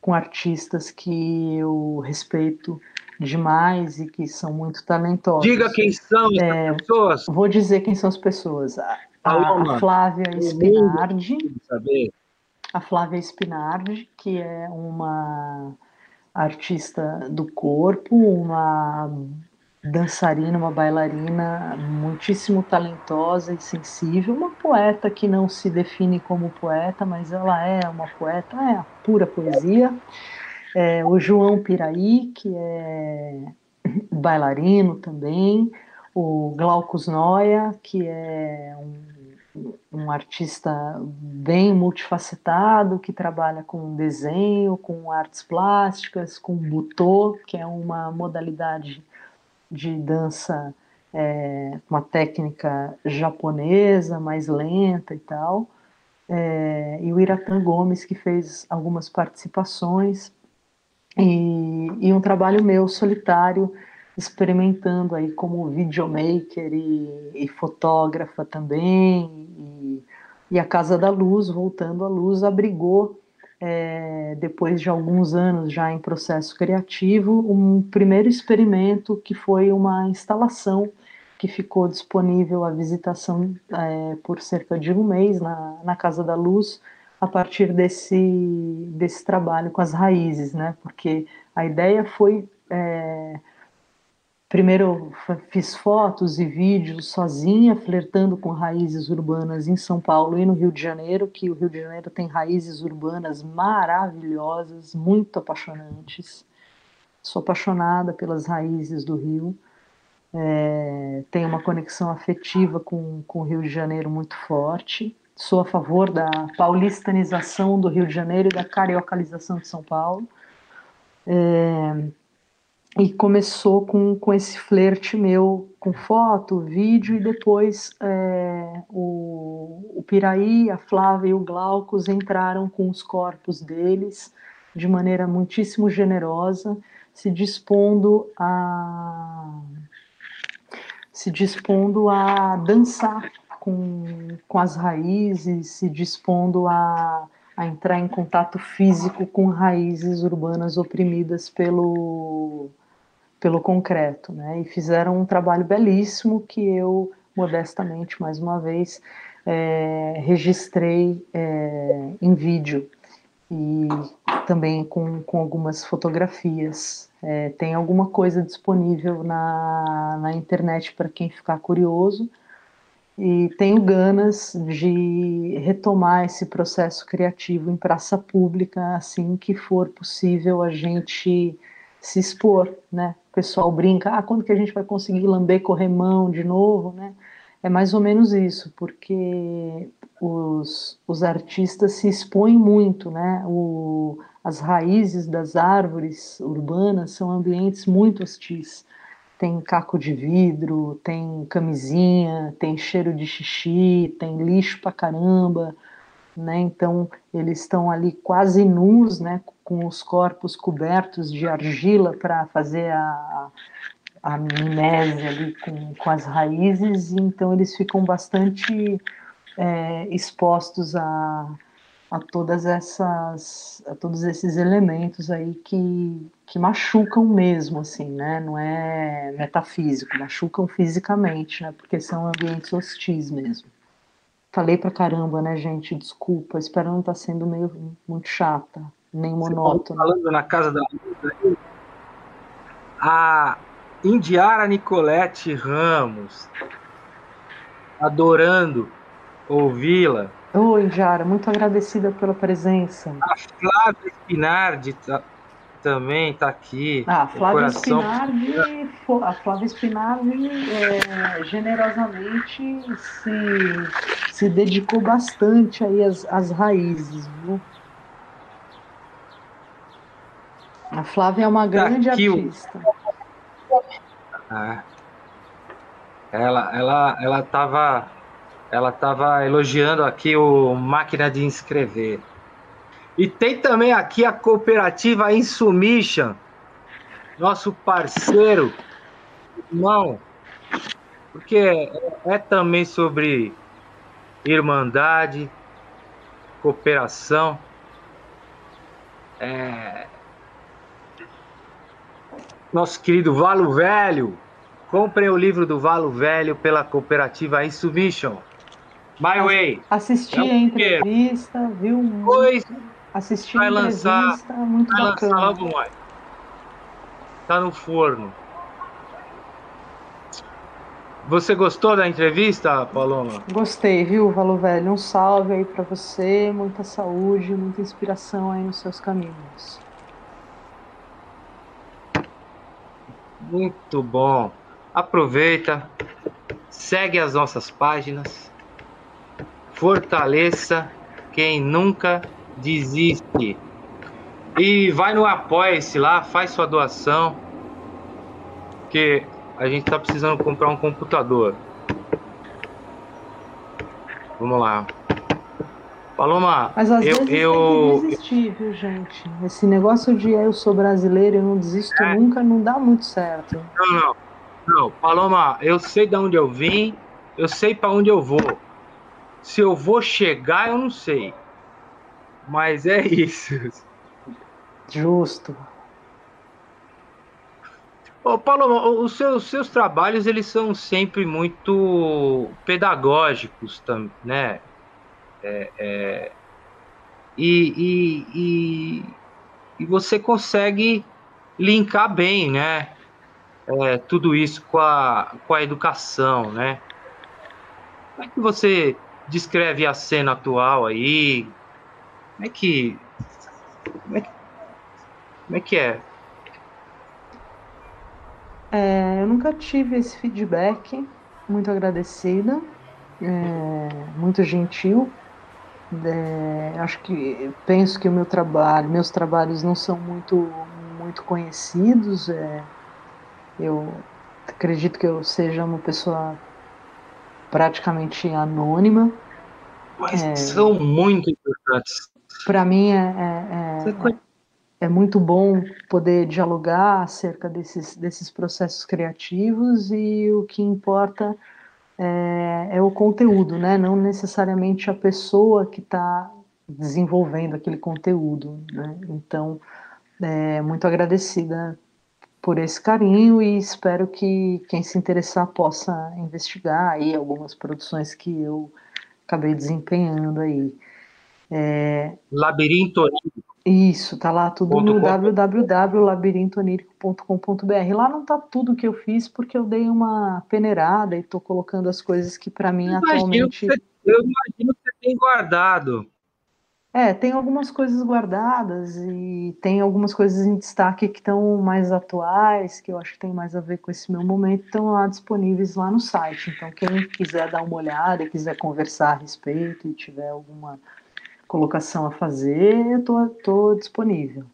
com artistas que eu respeito demais e que são muito talentosos. Diga quem são é, pessoas. Vou dizer quem são as pessoas. A, a Flávia Spinardi. A Flávia Spinardi, que é uma artista do corpo, uma dançarina, uma bailarina muitíssimo talentosa e sensível, uma poeta que não se define como poeta, mas ela é uma poeta, é a pura poesia. É, o João Piraí, que é bailarino também, o Glaucus Noia, que é um, um, artista bem multifacetado, que trabalha com desenho, com artes plásticas, com butô, que é uma modalidade de dança, é, uma técnica japonesa, mais lenta e tal. É, e o Iratan Gomes, que fez algumas participações e, e um trabalho meu solitário, experimentando aí como videomaker e, e fotógrafa também, e, e, a Casa da Luz, voltando à luz, abrigou, é, depois de alguns anos já em processo criativo, um primeiro experimento que foi uma instalação que ficou disponível à visitação é, por cerca de um mês na, na Casa da Luz, a partir desse, desse trabalho com as raízes, né? Porque a ideia foi. É, primeiro fiz fotos e vídeos sozinha, flertando com raízes urbanas em São Paulo e no Rio de Janeiro, que o Rio de Janeiro tem raízes urbanas maravilhosas, muito apaixonantes. Sou apaixonada pelas raízes do Rio. É, tenho uma conexão afetiva com, com o Rio de Janeiro muito forte sou a favor da paulistanização do Rio de Janeiro e da cariocalização de São Paulo. É, e começou com, com esse flerte meu com foto, vídeo, e depois é, o, o Piraí, a Flávia e o Glaucus entraram com os corpos deles de maneira muitíssimo generosa, se dispondo a se dispondo a dançar com, com as raízes, se dispondo a, a entrar em contato físico com raízes urbanas oprimidas pelo, pelo concreto, né? E fizeram um trabalho belíssimo que eu, modestamente, mais uma vez, é, registrei é, em vídeo e também com, com algumas fotografias. É, tem alguma coisa disponível na, na internet para quem ficar curioso e tenho ganas de retomar esse processo criativo em praça pública assim que for possível a gente se expor, né? O pessoal brinca, ah, quando que a gente vai conseguir lamber corremão de novo, né? É mais ou menos isso, porque os, os artistas se expõem muito, né? O, as raízes das árvores urbanas são ambientes muito hostis tem caco de vidro, tem camisinha, tem cheiro de xixi, tem lixo pra caramba, né? Então eles estão ali quase nus, né? Com os corpos cobertos de argila para fazer a, a mimésia ali com, com as raízes, então eles ficam bastante é, expostos a, a todas essas a todos esses elementos aí que, que machucam mesmo assim né não é metafísico machucam fisicamente né porque são ambientes hostis mesmo falei pra caramba né gente? Desculpa espero não estar tá sendo meio muito chata nem monótona. falando na casa da a Indiara Nicolete Ramos. Adorando ouvi-la. Oi, Jara, muito agradecida pela presença. A Flávia Spinardi tá, também está aqui. Ah, Flávia Spinardi, a Flávia Spinardi é, generosamente se, se dedicou bastante aí às, às raízes, viu? A Flávia é uma grande aqui artista. O... Ah. Ela, ela, ela estava ela tava elogiando aqui o máquina de inscrever. E tem também aqui a cooperativa Insubmission, nosso parceiro, irmão, porque é, é também sobre irmandade, cooperação. É... Nosso querido Valo Velho, comprem o livro do Valo Velho pela cooperativa Insubmission. My Way. Assisti é a entrevista, viu? Pois Assisti vai lançar, muito vai bacana. lançar logo mais. Tá no forno. Você gostou da entrevista, Paloma? Gostei, viu, Valo Velho? Um salve aí para você, muita saúde, muita inspiração aí nos seus caminhos. Muito bom. Aproveita, segue as nossas páginas, fortaleça quem nunca desiste. E vai no Apoia-se lá, faz sua doação, que a gente tá precisando comprar um computador. Vamos lá. Paloma, Mas às eu, vezes eu, tem que desistir, viu, gente? Esse negócio de eu sou brasileiro, eu não desisto É. nunca, não dá muito certo. Não, não. Não, Paloma, eu sei de onde eu vim, eu sei para onde eu vou. Se eu vou chegar, eu não sei. Mas é isso. Justo. Ô, Paloma, os seus, seus trabalhos, eles são sempre muito pedagógicos, né? É, é, e, e, e, e você consegue linkar bem, né? É, tudo isso com a, com a educação, né? Como é que você descreve a cena atual aí? Como é que. Como é que, como é, que é? É, eu nunca tive esse feedback, muito agradecida, é, muito gentil. É, acho que penso que o meu trabalho, meus trabalhos não são muito muito conhecidos. é, eu acredito que eu seja uma pessoa praticamente anônima. Mas É. são muito importantes. Para mim é, é, é, é muito bom poder dialogar acerca desses, desses processos criativos e o que importa é, é o conteúdo, né? Não necessariamente a pessoa que está desenvolvendo aquele conteúdo, né? Então, é, muito agradecida por esse carinho e espero que quem se interessar possa investigar aí algumas produções que eu acabei desempenhando aí. É, Labirinto isso, tá lá tudo Ponto no com. www.labirintonírico.com.br. Lá não tá tudo que eu fiz porque eu dei uma peneirada e tô colocando as coisas que para mim Eu imagino, atualmente você, eu imagino que você tem guardado. É, tem algumas coisas guardadas e tem algumas coisas em destaque que estão mais atuais, que eu acho que tem mais a ver com esse meu momento, estão lá disponíveis lá no site. Então, quem quiser dar uma olhada, quiser conversar a respeito e tiver alguma colocação a fazer, eu tô, tô disponível.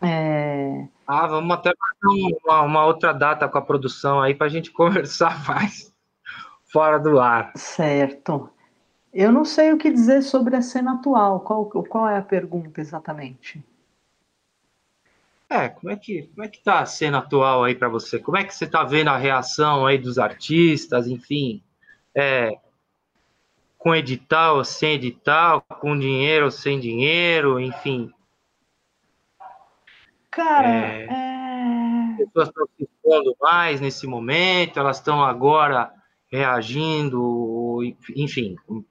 É, Ah, vamos até marcar uma, uma outra data com a produção aí para a gente conversar mais fora do ar. certo. Eu não sei o que dizer sobre a cena atual. Qual, qual é a pergunta exatamente? É, como é que como é que tá a cena atual aí para você? Como é que você tá vendo a reação aí dos artistas, enfim, é, com edital, sem edital, com dinheiro ou sem dinheiro, enfim, Cara, É. é... as pessoas estão se expondo mais nesse momento, elas estão agora reagindo, enfim, como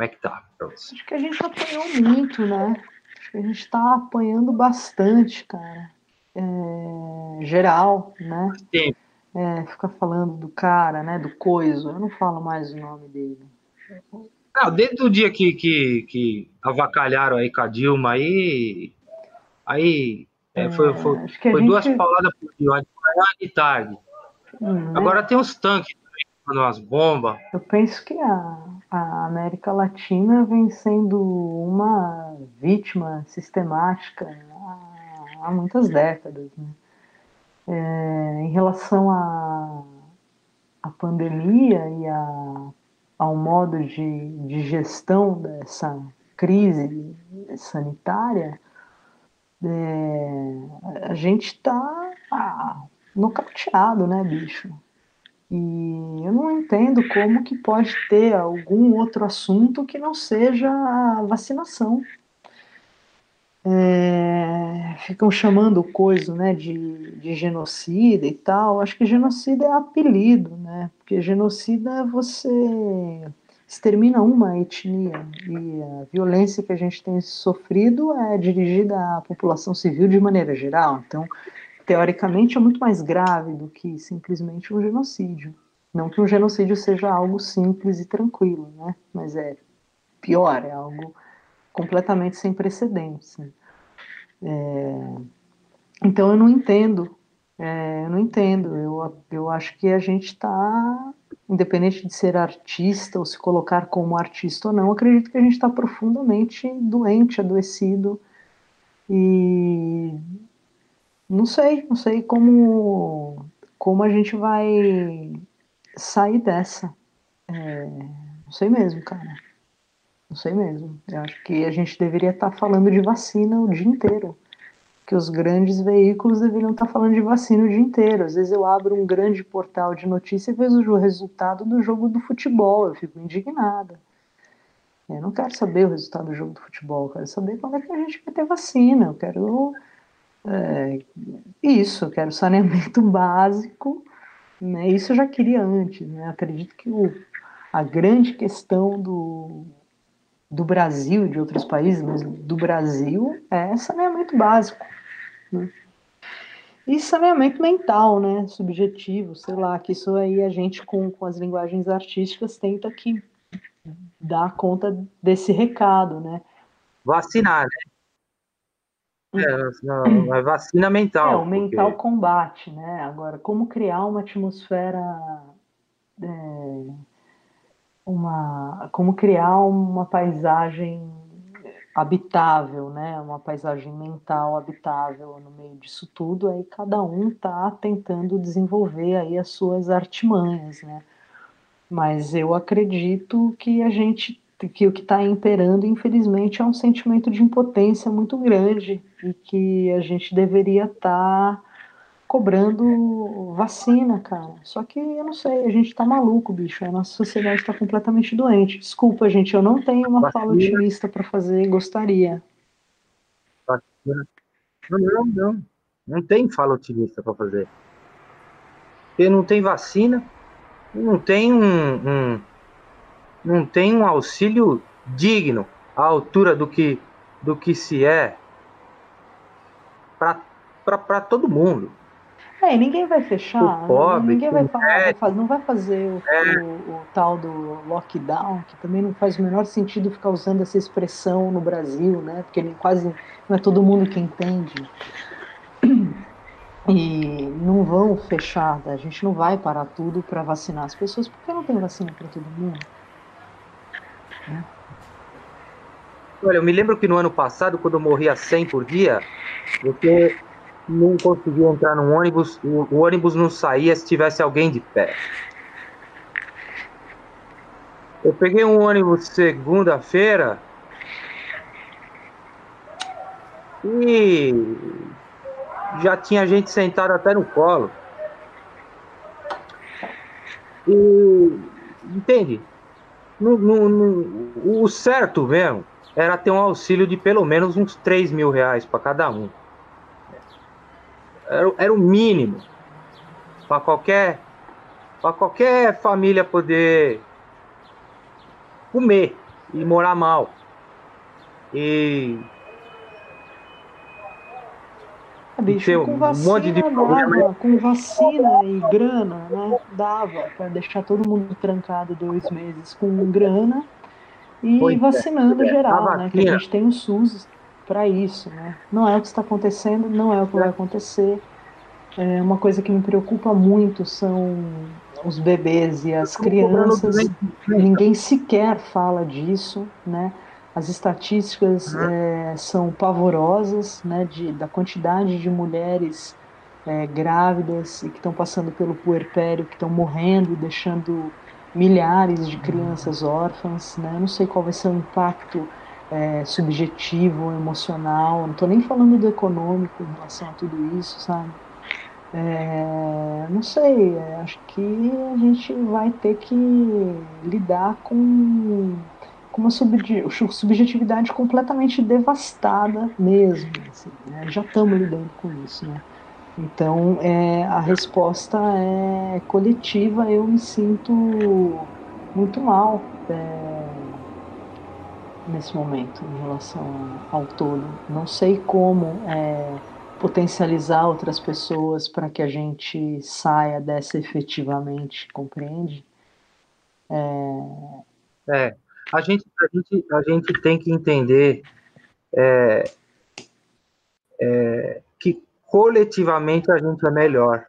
é que tá? Acho que a gente apanhou muito, né? Acho que a gente tá apanhando bastante, cara. É, Geral, né? Tempo. É, ficar falando do cara, né? Do coiso. Eu não falo mais o nome dele. Não, desde o dia que, que, que avacalharam aí com a Dilma, aí. Aí. É, foi foi, foi gente... duas pauladas por dia, de manhã e de tarde. Hum, Agora tem os tanques também, umas bombas. Eu penso que a, a América Latina vem sendo uma vítima sistemática há, há muitas décadas. Né? É, em relação à a, a pandemia e a ao modo de, de gestão dessa crise sanitária, é, a gente está ah, nocauteado, né, bicho? E eu não entendo como que pode ter algum outro assunto que não seja a vacinação é, ficam chamando coisa né, de, de genocida e tal. Acho que genocida é apelido, né? Porque genocida é você extermina uma etnia e a violência que a gente tem sofrido é dirigida à população civil de maneira geral. Então, teoricamente, é muito mais grave do que simplesmente um genocídio. Não que um genocídio seja algo simples e tranquilo, né? Mas é pior, é algo completamente sem precedentes. Né? É, então eu não entendo, é, eu não entendo. Eu, eu acho que a gente está, independente de ser artista ou se colocar como artista ou não, acredito que a gente está profundamente doente, adoecido e não sei, não sei como como a gente vai sair dessa. É, não sei mesmo, cara. Não sei mesmo. Eu acho que a gente deveria estar tá falando de vacina o dia inteiro. Que os grandes veículos deveriam estar tá falando de vacina o dia inteiro. Às vezes eu abro um grande portal de notícia e vejo o resultado do jogo do futebol. Eu fico indignada. Eu não quero saber o resultado do jogo do futebol. Eu quero saber quando é que a gente vai ter vacina. Eu quero é, isso. Eu quero saneamento básico. Né? Isso eu já queria antes. Né? Acredito que o, a grande questão do do Brasil e de outros países, mas do Brasil é saneamento básico. Né? E saneamento mental, né? Subjetivo, sei lá, que isso aí a gente com, com as linguagens artísticas tenta que dar conta desse recado, né? Vacinar, né? É, é vacina mental. É, o mental porque... combate, né? Agora, como criar uma atmosfera é, uma como criar uma paisagem habitável, né? Uma paisagem mental habitável no meio disso tudo. Aí cada um está tentando desenvolver aí as suas artimanhas, né? Mas eu acredito que a gente que o que está imperando, infelizmente, é um sentimento de impotência muito grande e que a gente deveria estar tá cobrando vacina, cara. Só que eu não sei, a gente tá maluco, bicho. A nossa sociedade tá completamente doente. Desculpa, gente, eu não tenho uma vacina. fala otimista para fazer, gostaria. Vacina. Não, não, não. Não tem fala otimista para fazer. Porque não tem vacina, não tem um, um, não tem um auxílio digno à altura do que do que se é para todo mundo. É, ninguém vai fechar, o pobre, ninguém vai, vai, não vai fazer o, é. o, o, tal do lockdown, que também não faz o menor sentido ficar usando essa expressão no Brasil, né? Porque nem quase não é todo mundo que entende. E não vão fechar, a gente não vai parar tudo para vacinar as pessoas, porque não tem vacina para todo mundo. Né? Olha, eu me lembro que no ano passado, quando eu morria 100 por dia, você não conseguia entrar no ônibus, o, o ônibus não saía se tivesse alguém de pé. Eu peguei um ônibus segunda-feira e já tinha gente sentada até no colo. E, entende? No, no, no, o certo mesmo era ter um auxílio de pelo menos uns 3 mil reais para cada um era, era o mínimo para qualquer para qualquer família poder comer e morar mal. E bicho, com vacina, um monte de dava, com vacina e grana, né? Dava para deixar todo mundo trancado dois meses com grana e pois é. vacinando é. geral, né? Que a gente tem o SUS para isso, né? Não é o que está acontecendo, não é o que vai acontecer. É uma coisa que me preocupa muito são os bebês e as crianças. Ninguém sequer fala disso, né? As estatísticas uhum. é, são pavorosas, né? De, da quantidade de mulheres é, grávidas e que estão passando pelo puerpério, que estão morrendo, deixando milhares de crianças órfãs, né? Eu não sei qual vai ser o impacto é, subjetivo, emocional. Não estou nem falando do econômico em relação a tudo isso, sabe? É, não sei, é, acho que a gente vai ter que lidar com, com uma subjetividade completamente devastada mesmo. Assim, né? Já estamos lidando com isso, né? Então, é, a resposta é coletiva, eu me sinto muito mal é, nesse momento em relação ao todo. Não sei como é, potencializar outras pessoas para que a gente saia dessa efetivamente, compreende? É, é a, gente, a, gente, a gente tem que entender é, é, que coletivamente a gente é melhor.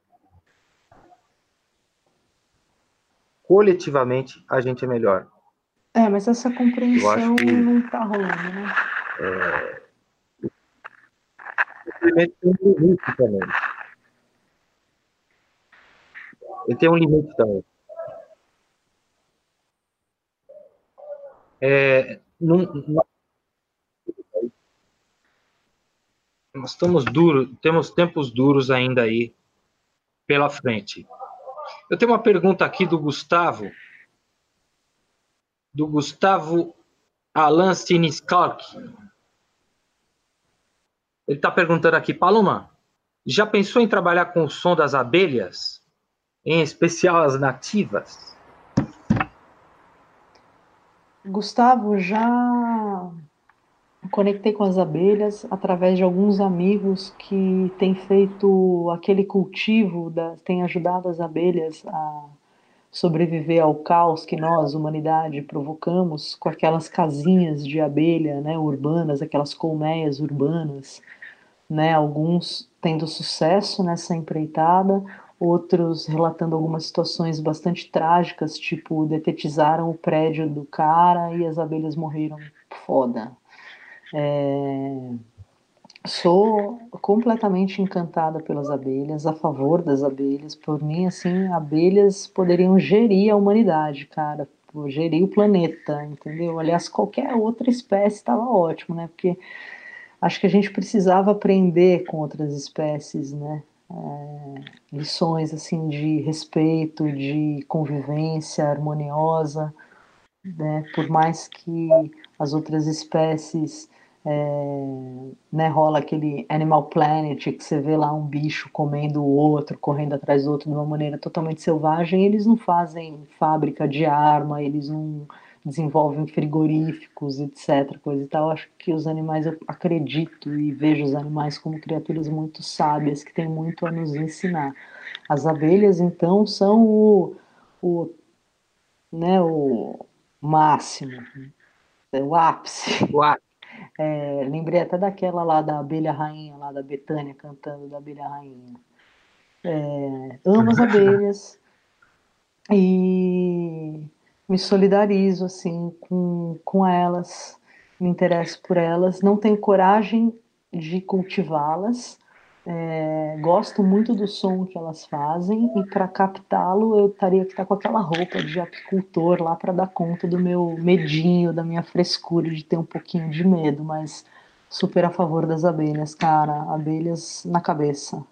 Coletivamente a gente é melhor. É, mas essa compreensão que... não está rolando, né? É, simplesmente tem um limite também. Ele tem um limite também. É, nós estamos duros, temos tempos duros ainda aí pela frente. Eu tenho uma pergunta aqui do Gustavo, do Gustavo Alan Siniskalk. Ele está perguntando aqui, Paloma, já pensou em trabalhar com o som das abelhas? Em especial as nativas? Gustavo, já conectei com as abelhas através de alguns amigos que têm feito aquele cultivo, da, têm ajudado as abelhas a sobreviver ao caos que nós, humanidade, provocamos com aquelas casinhas de abelha, né, urbanas, aquelas colmeias urbanas, né, alguns tendo sucesso nessa empreitada, outros relatando algumas situações bastante trágicas, tipo detetizaram o prédio do cara e as abelhas morreram foda. É... Sou completamente encantada pelas abelhas, a favor das abelhas. Por mim, assim, abelhas poderiam gerir a humanidade, cara, gerir o planeta, entendeu? Aliás, qualquer outra espécie estava ótimo, né? Porque acho que a gente precisava aprender com outras espécies, né? É, lições assim de respeito, de convivência harmoniosa, né? Por mais que as outras espécies é, né, rola aquele Animal Planet que você vê lá um bicho comendo o outro, correndo atrás do outro de uma maneira totalmente selvagem. Eles não fazem fábrica de arma, eles não desenvolvem frigoríficos, etc. Coisa e tal. Acho que os animais, eu acredito e vejo os animais como criaturas muito sábias que têm muito a nos ensinar. As abelhas, então, são o, o, né, o máximo, o ápice. O ápice. É, lembrei até daquela lá da abelha rainha, lá da Betânia cantando da abelha rainha. É, amo as abelhas e me solidarizo assim com, com elas, me interesso por elas, não tenho coragem de cultivá-las, é, gosto muito do som que elas fazem e para captá-lo eu teria que estar com aquela roupa de apicultor lá para dar conta do meu medinho, da minha frescura de ter um pouquinho de medo, mas super a favor das abelhas, cara, abelhas na cabeça.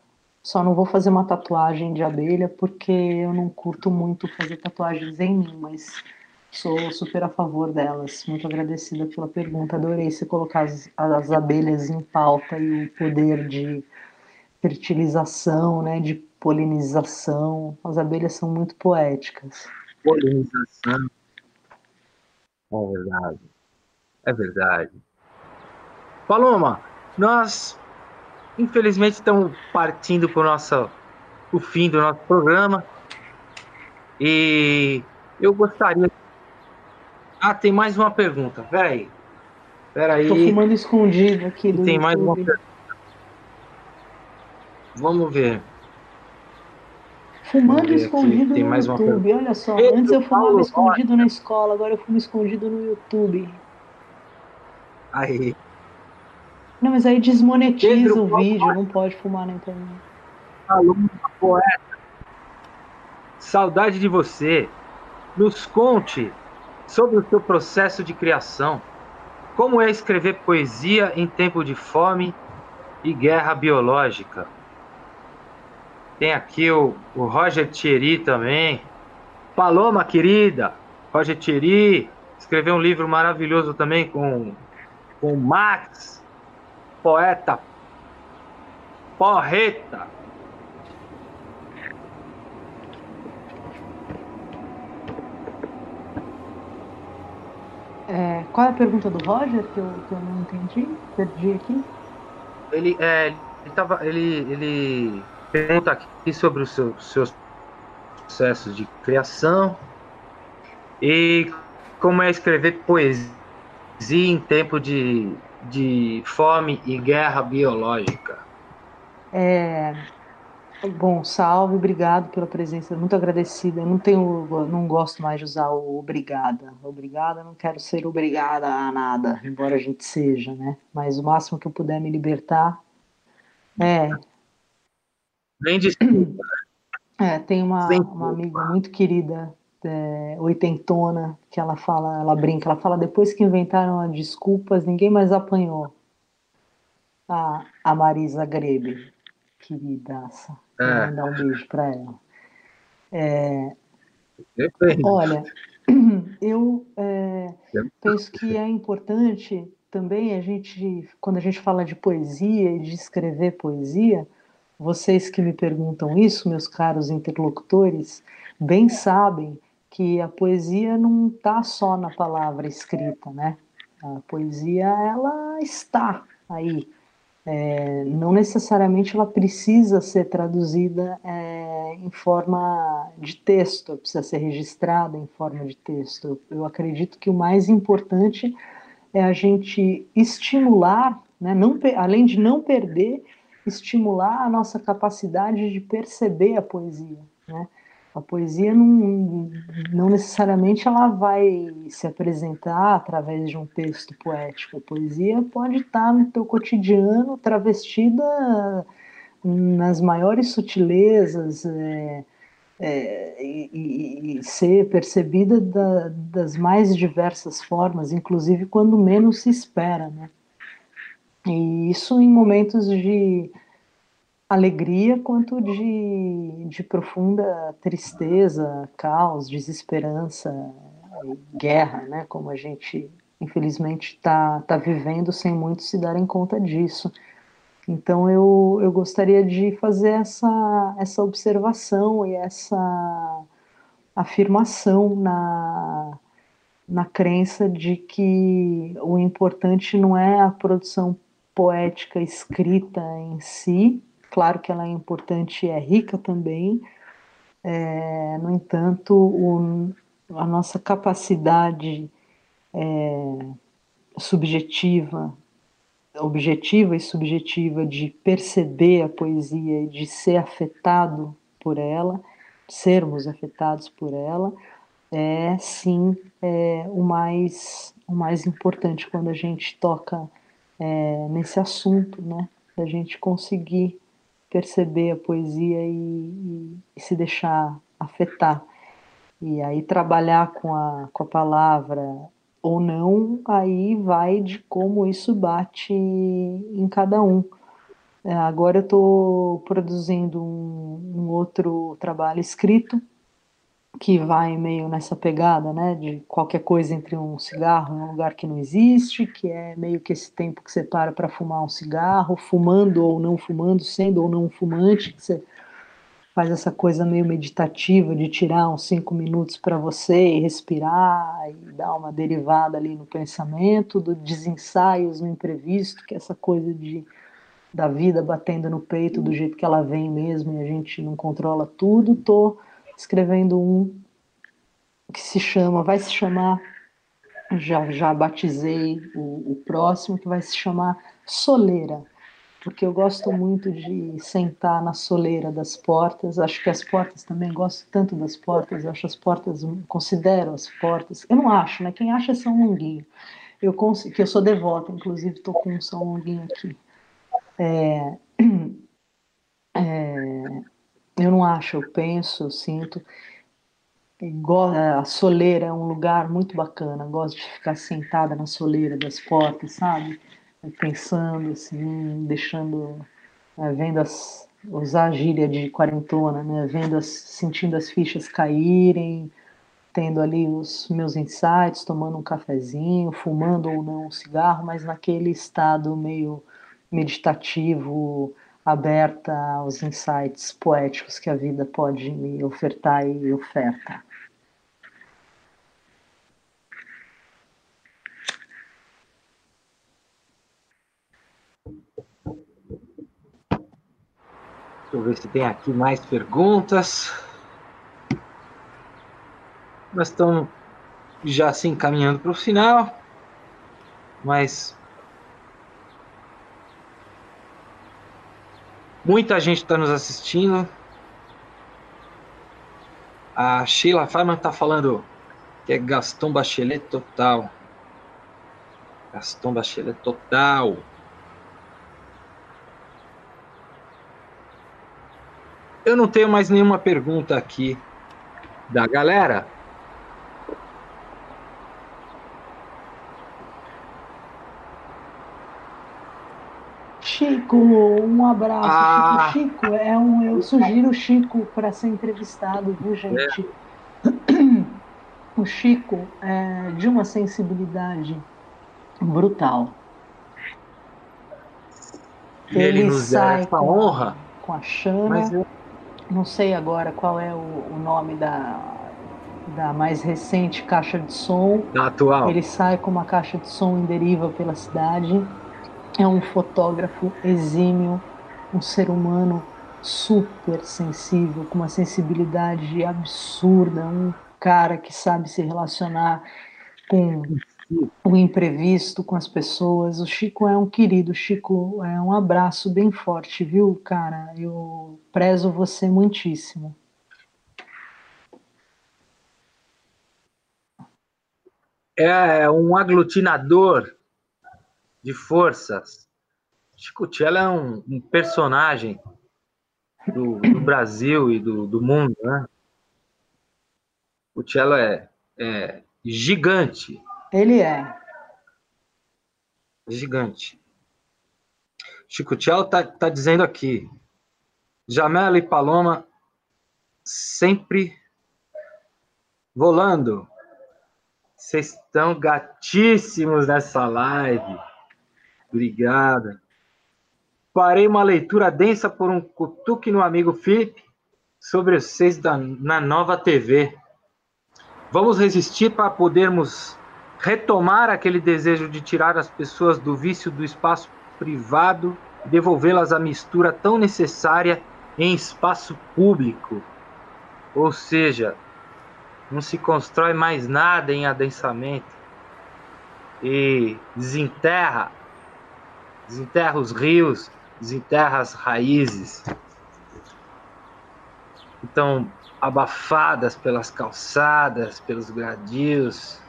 Só não vou fazer uma tatuagem de abelha porque eu não curto muito fazer tatuagens em mim, mas sou super a favor delas. Muito agradecida pela pergunta. Adorei você colocar as, as abelhas em pauta e o poder de fertilização, né, de polinização. As abelhas são muito poéticas. Polinização. É verdade. É verdade. Paloma, nós infelizmente estamos partindo para o nosso o fim do nosso programa. E eu gostaria. Ah, tem mais uma pergunta. Peraí. Peraí. Tô fumando escondido aqui Tem YouTube. mais uma pergunta. Vamos ver. Fumando escondido tem no mais uma YouTube. Olha só, antes eu fumava Paulo escondido na escola, agora eu fumo escondido no YouTube. Aí. Não, mas aí desmonetiza Pedro o Paulo vídeo, não pode fumar na internet. Aluna poeta. Saudade de você. Nos conte sobre o seu processo de criação. Como é escrever poesia em tempo de fome e guerra biológica? Tem aqui o, o Roger Thierry também. Paloma, querida. Roger Thierry escreveu um livro maravilhoso também com, com Max, poeta porreta. É, qual é a pergunta do Roger que eu, que eu não entendi? Perdi aqui. Ele, é, ele, tava, ele, ele pergunta aqui sobre os seus, seus processos de criação e como é escrever poesia em tempo de, de fome e guerra biológica. É, bom, salve, obrigado pela presença, muito agradecida. Eu não tenho, não gosto mais de usar o obrigada. Obrigada, não quero ser obrigada a nada, embora a gente seja, né? Mas o máximo que eu puder me libertar. É, Nem de é tem uma, Sem uma amiga muito querida, é, oitentona, que ela fala, ela brinca, ela fala, depois que inventaram as desculpas, ninguém mais apanhou. A, a Marisa Grebe, queridaça. Vou É. mandar um beijo para ela. É. Olha, eu é, penso que é importante também a gente, quando a gente fala de poesia e de escrever poesia, vocês que me perguntam isso, meus caros interlocutores, bem sabem que a poesia não está só na palavra escrita, né? A poesia, ela está aí. É, não necessariamente ela precisa ser traduzida é, em forma de texto, precisa ser registrada em forma de texto. Eu, acredito que o mais importante é a gente estimular, né, não, além de não perder, estimular a nossa capacidade de perceber a poesia. Né? A poesia não, não necessariamente ela vai se apresentar através de um texto poético. A poesia pode estar no teu cotidiano, travestida nas maiores sutilezas é, é, e, e- ser percebida da- das mais diversas formas, inclusive quando menos se espera, né? E isso em momentos de alegria quanto de, de profunda tristeza, caos, desesperança, guerra, né? Como a gente infelizmente está tá vivendo sem muitos se darem conta disso. Então eu, eu gostaria de fazer essa, essa observação e essa afirmação na, na crença de que o importante não é a produção poética escrita em si, claro que ela é importante e é rica também, é, no entanto, o, a nossa capacidade é, subjetiva objetiva e subjetiva de perceber a poesia e de ser afetado por ela, sermos afetados por ela, é sim é, o, mais, o mais importante quando a gente toca é, nesse assunto, né? A gente conseguir perceber a poesia e, e, e se deixar afetar. E aí trabalhar com a, com a palavra ou não, aí vai de como isso bate em cada um. É, agora eu estou produzindo um, um, outro trabalho escrito que vai meio nessa pegada, né, de qualquer coisa entre um cigarro e um lugar que não existe, que é meio que esse tempo que você para para fumar um cigarro, fumando ou não fumando, sendo ou não fumante, que você faz essa coisa meio meditativa de tirar uns cinco minutos para você e respirar e dar uma derivada ali no pensamento, do desensaios no imprevisto, que é essa coisa de da vida batendo no peito do jeito que ela vem mesmo e a gente não controla tudo, tô escrevendo um que se chama, vai se chamar, já, já batizei o, o próximo, que vai se chamar Soleira, porque eu gosto muito de sentar na soleira das portas, acho que as portas também, gosto tanto das portas, acho as portas, considero as portas, eu não acho, né, quem acha é São Longuinho, eu, que eu sou devota, inclusive estou com um São Longuinho aqui, é, é, eu não acho, eu penso, eu sinto. A soleira é um lugar muito bacana. Gosto de ficar sentada na soleira das portas, sabe? Pensando, assim, deixando, é, vendo as, usar a gíria de quarentona, né? Vendo as, sentindo as fichas caírem, tendo ali os meus insights, tomando um cafezinho, fumando ou não um cigarro, mas naquele estado meio meditativo, aberta aos insights poéticos que a vida pode me ofertar e oferta. Deixa eu ver se tem aqui mais perguntas. Nós estamos já se encaminhando para o final, mas Muita gente está nos assistindo. A Sheila Farman está falando que é Gaston Bachelet total. Gaston Bachelet total. Eu não tenho mais nenhuma pergunta aqui da galera. Chico, um abraço. Ah. Chico, Chico, é um, eu sugiro o Chico para ser entrevistado, viu, gente? É. O Chico é de uma sensibilidade brutal. Ele, ele sai com, honra. com a Xana. Eu... Não sei agora qual é o, o nome da, da mais recente caixa de som. Da atual. Ele sai com uma caixa de som em deriva pela cidade é um fotógrafo exímio, um ser humano super sensível, com uma sensibilidade absurda, um cara que sabe se relacionar com o imprevisto, com as pessoas. O Chico é um querido, Chico é um abraço bem forte, viu, cara? Eu prezo você muitíssimo. É um aglutinador de forças. Chico Cello é um, um personagem do, do, Brasil e do, do mundo, né? O Cello é, é gigante. Ele é. Gigante. Chico Cello tá, tá dizendo aqui. Jamela e Paloma sempre volando. Vocês estão gatíssimos nessa live. Obrigada. Farei uma leitura densa por um cutuque no amigo Felipe sobre vocês da, na nova TV. Vamos resistir para podermos retomar aquele desejo de tirar as pessoas do vício do espaço privado, devolvê-las à mistura tão necessária em espaço público. Ou seja, não se constrói mais nada em adensamento e desenterra desenterra os rios, desenterra as raízes. Então, abafadas pelas calçadas, pelos gradios.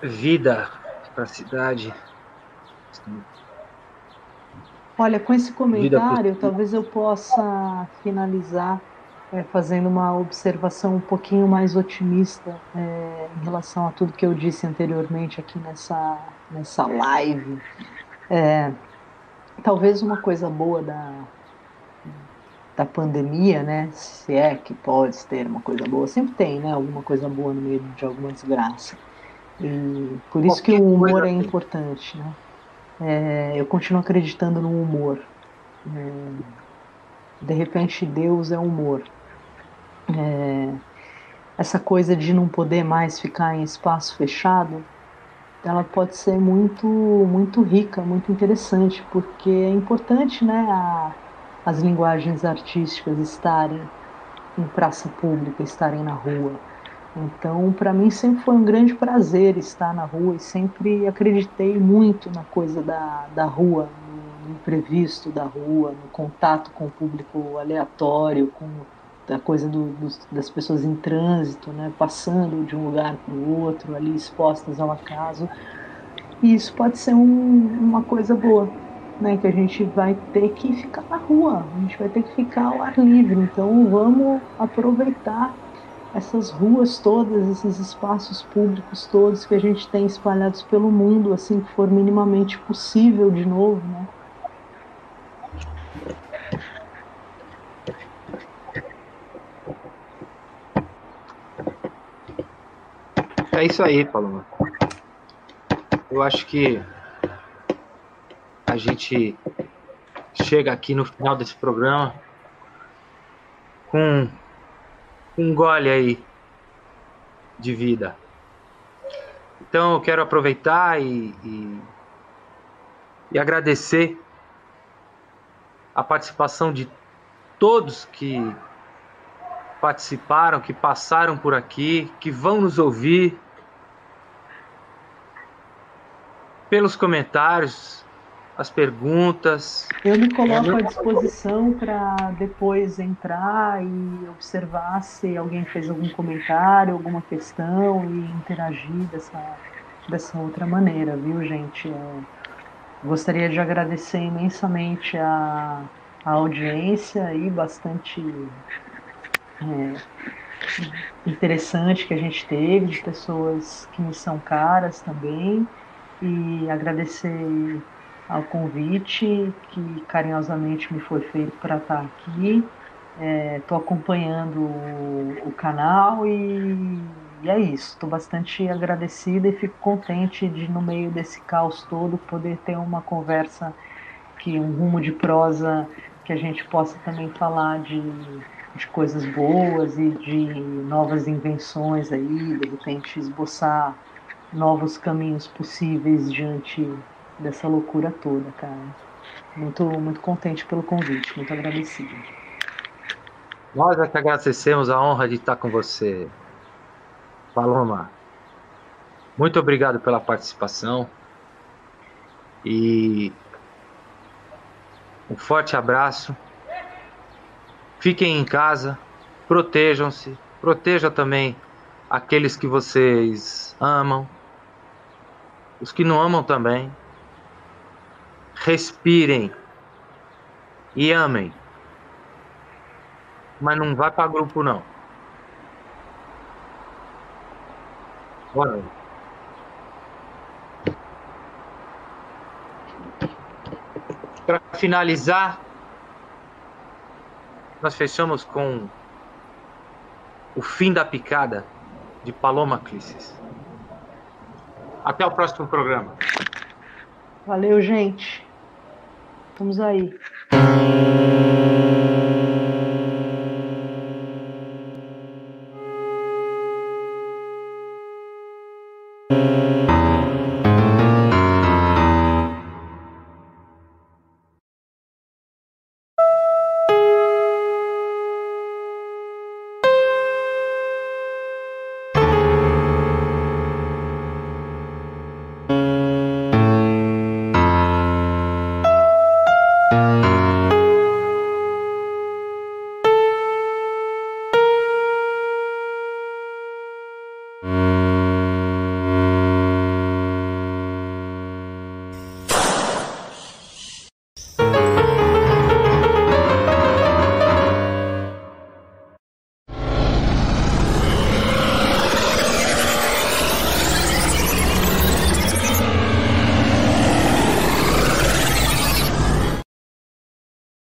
Vida para a cidade. Olha, com esse comentário, talvez eu possa finalizar é, fazendo uma observação um pouquinho mais otimista é, em relação a tudo que eu disse anteriormente aqui nessa, nessa live. É, talvez uma coisa boa da, da pandemia, né? Se é que pode ter uma coisa boa, sempre tem, né? Alguma coisa boa no meio de alguma desgraça. E por isso que o humor é importante, né? É, eu continuo acreditando no humor. É, de repente, Deus é humor. É, essa coisa de não poder mais ficar em espaço fechado ela pode ser muito, muito rica, muito interessante, porque é importante, né, a, as linguagens artísticas estarem em praça pública, estarem na rua. Então, para mim sempre foi um grande prazer estar na rua e sempre acreditei muito na coisa da, da rua, no, no imprevisto da rua, no contato com o público aleatório, com a coisa do, das pessoas em trânsito, né, passando de um lugar para o outro, ali expostas ao acaso. E isso pode ser um, uma coisa boa, né, que a gente vai ter que ficar na rua, a gente vai ter que ficar ao ar livre. Então vamos aproveitar essas ruas todas, esses espaços públicos todos que a gente tem espalhados pelo mundo, assim que for minimamente possível de novo, né? É isso aí, Paloma. Eu acho que a gente chega aqui no final desse programa com um gole aí de vida. Então eu quero aproveitar e, e, e agradecer a participação de todos que participaram, que passaram por aqui, que vão nos ouvir, pelos comentários, as perguntas. Eu me coloco à disposição para depois entrar e observar se alguém fez algum comentário, alguma questão e interagir dessa, dessa outra maneira, viu, gente? Eu gostaria de agradecer imensamente a, a audiência aí, bastante é, interessante que a gente teve, de pessoas que me são caras também e agradecer ao convite que carinhosamente me foi feito para estar tá aqui. Estou é, acompanhando o, o canal e, e, é isso. Estou bastante agradecida e fico contente de, no meio desse caos todo, poder ter uma conversa que um rumo de prosa que a gente possa também falar de, de coisas boas e de novas invenções aí, de repente esboçar novos caminhos possíveis diante dessa loucura toda, cara. Muito, muito contente pelo convite, muito agradecido. Nós é que agradecemos a honra de estar com você, Paloma. Muito obrigado pela participação e um forte abraço. Fiquem em casa, protejam-se, protejam também aqueles que vocês amam, os que não amam também. Respirem e amem. Mas não vai para grupo não. Bora. Para finalizar, nós fechamos com o fim da picada de Paloma Clisses. Até o próximo programa. Valeu, gente. Vamos aí.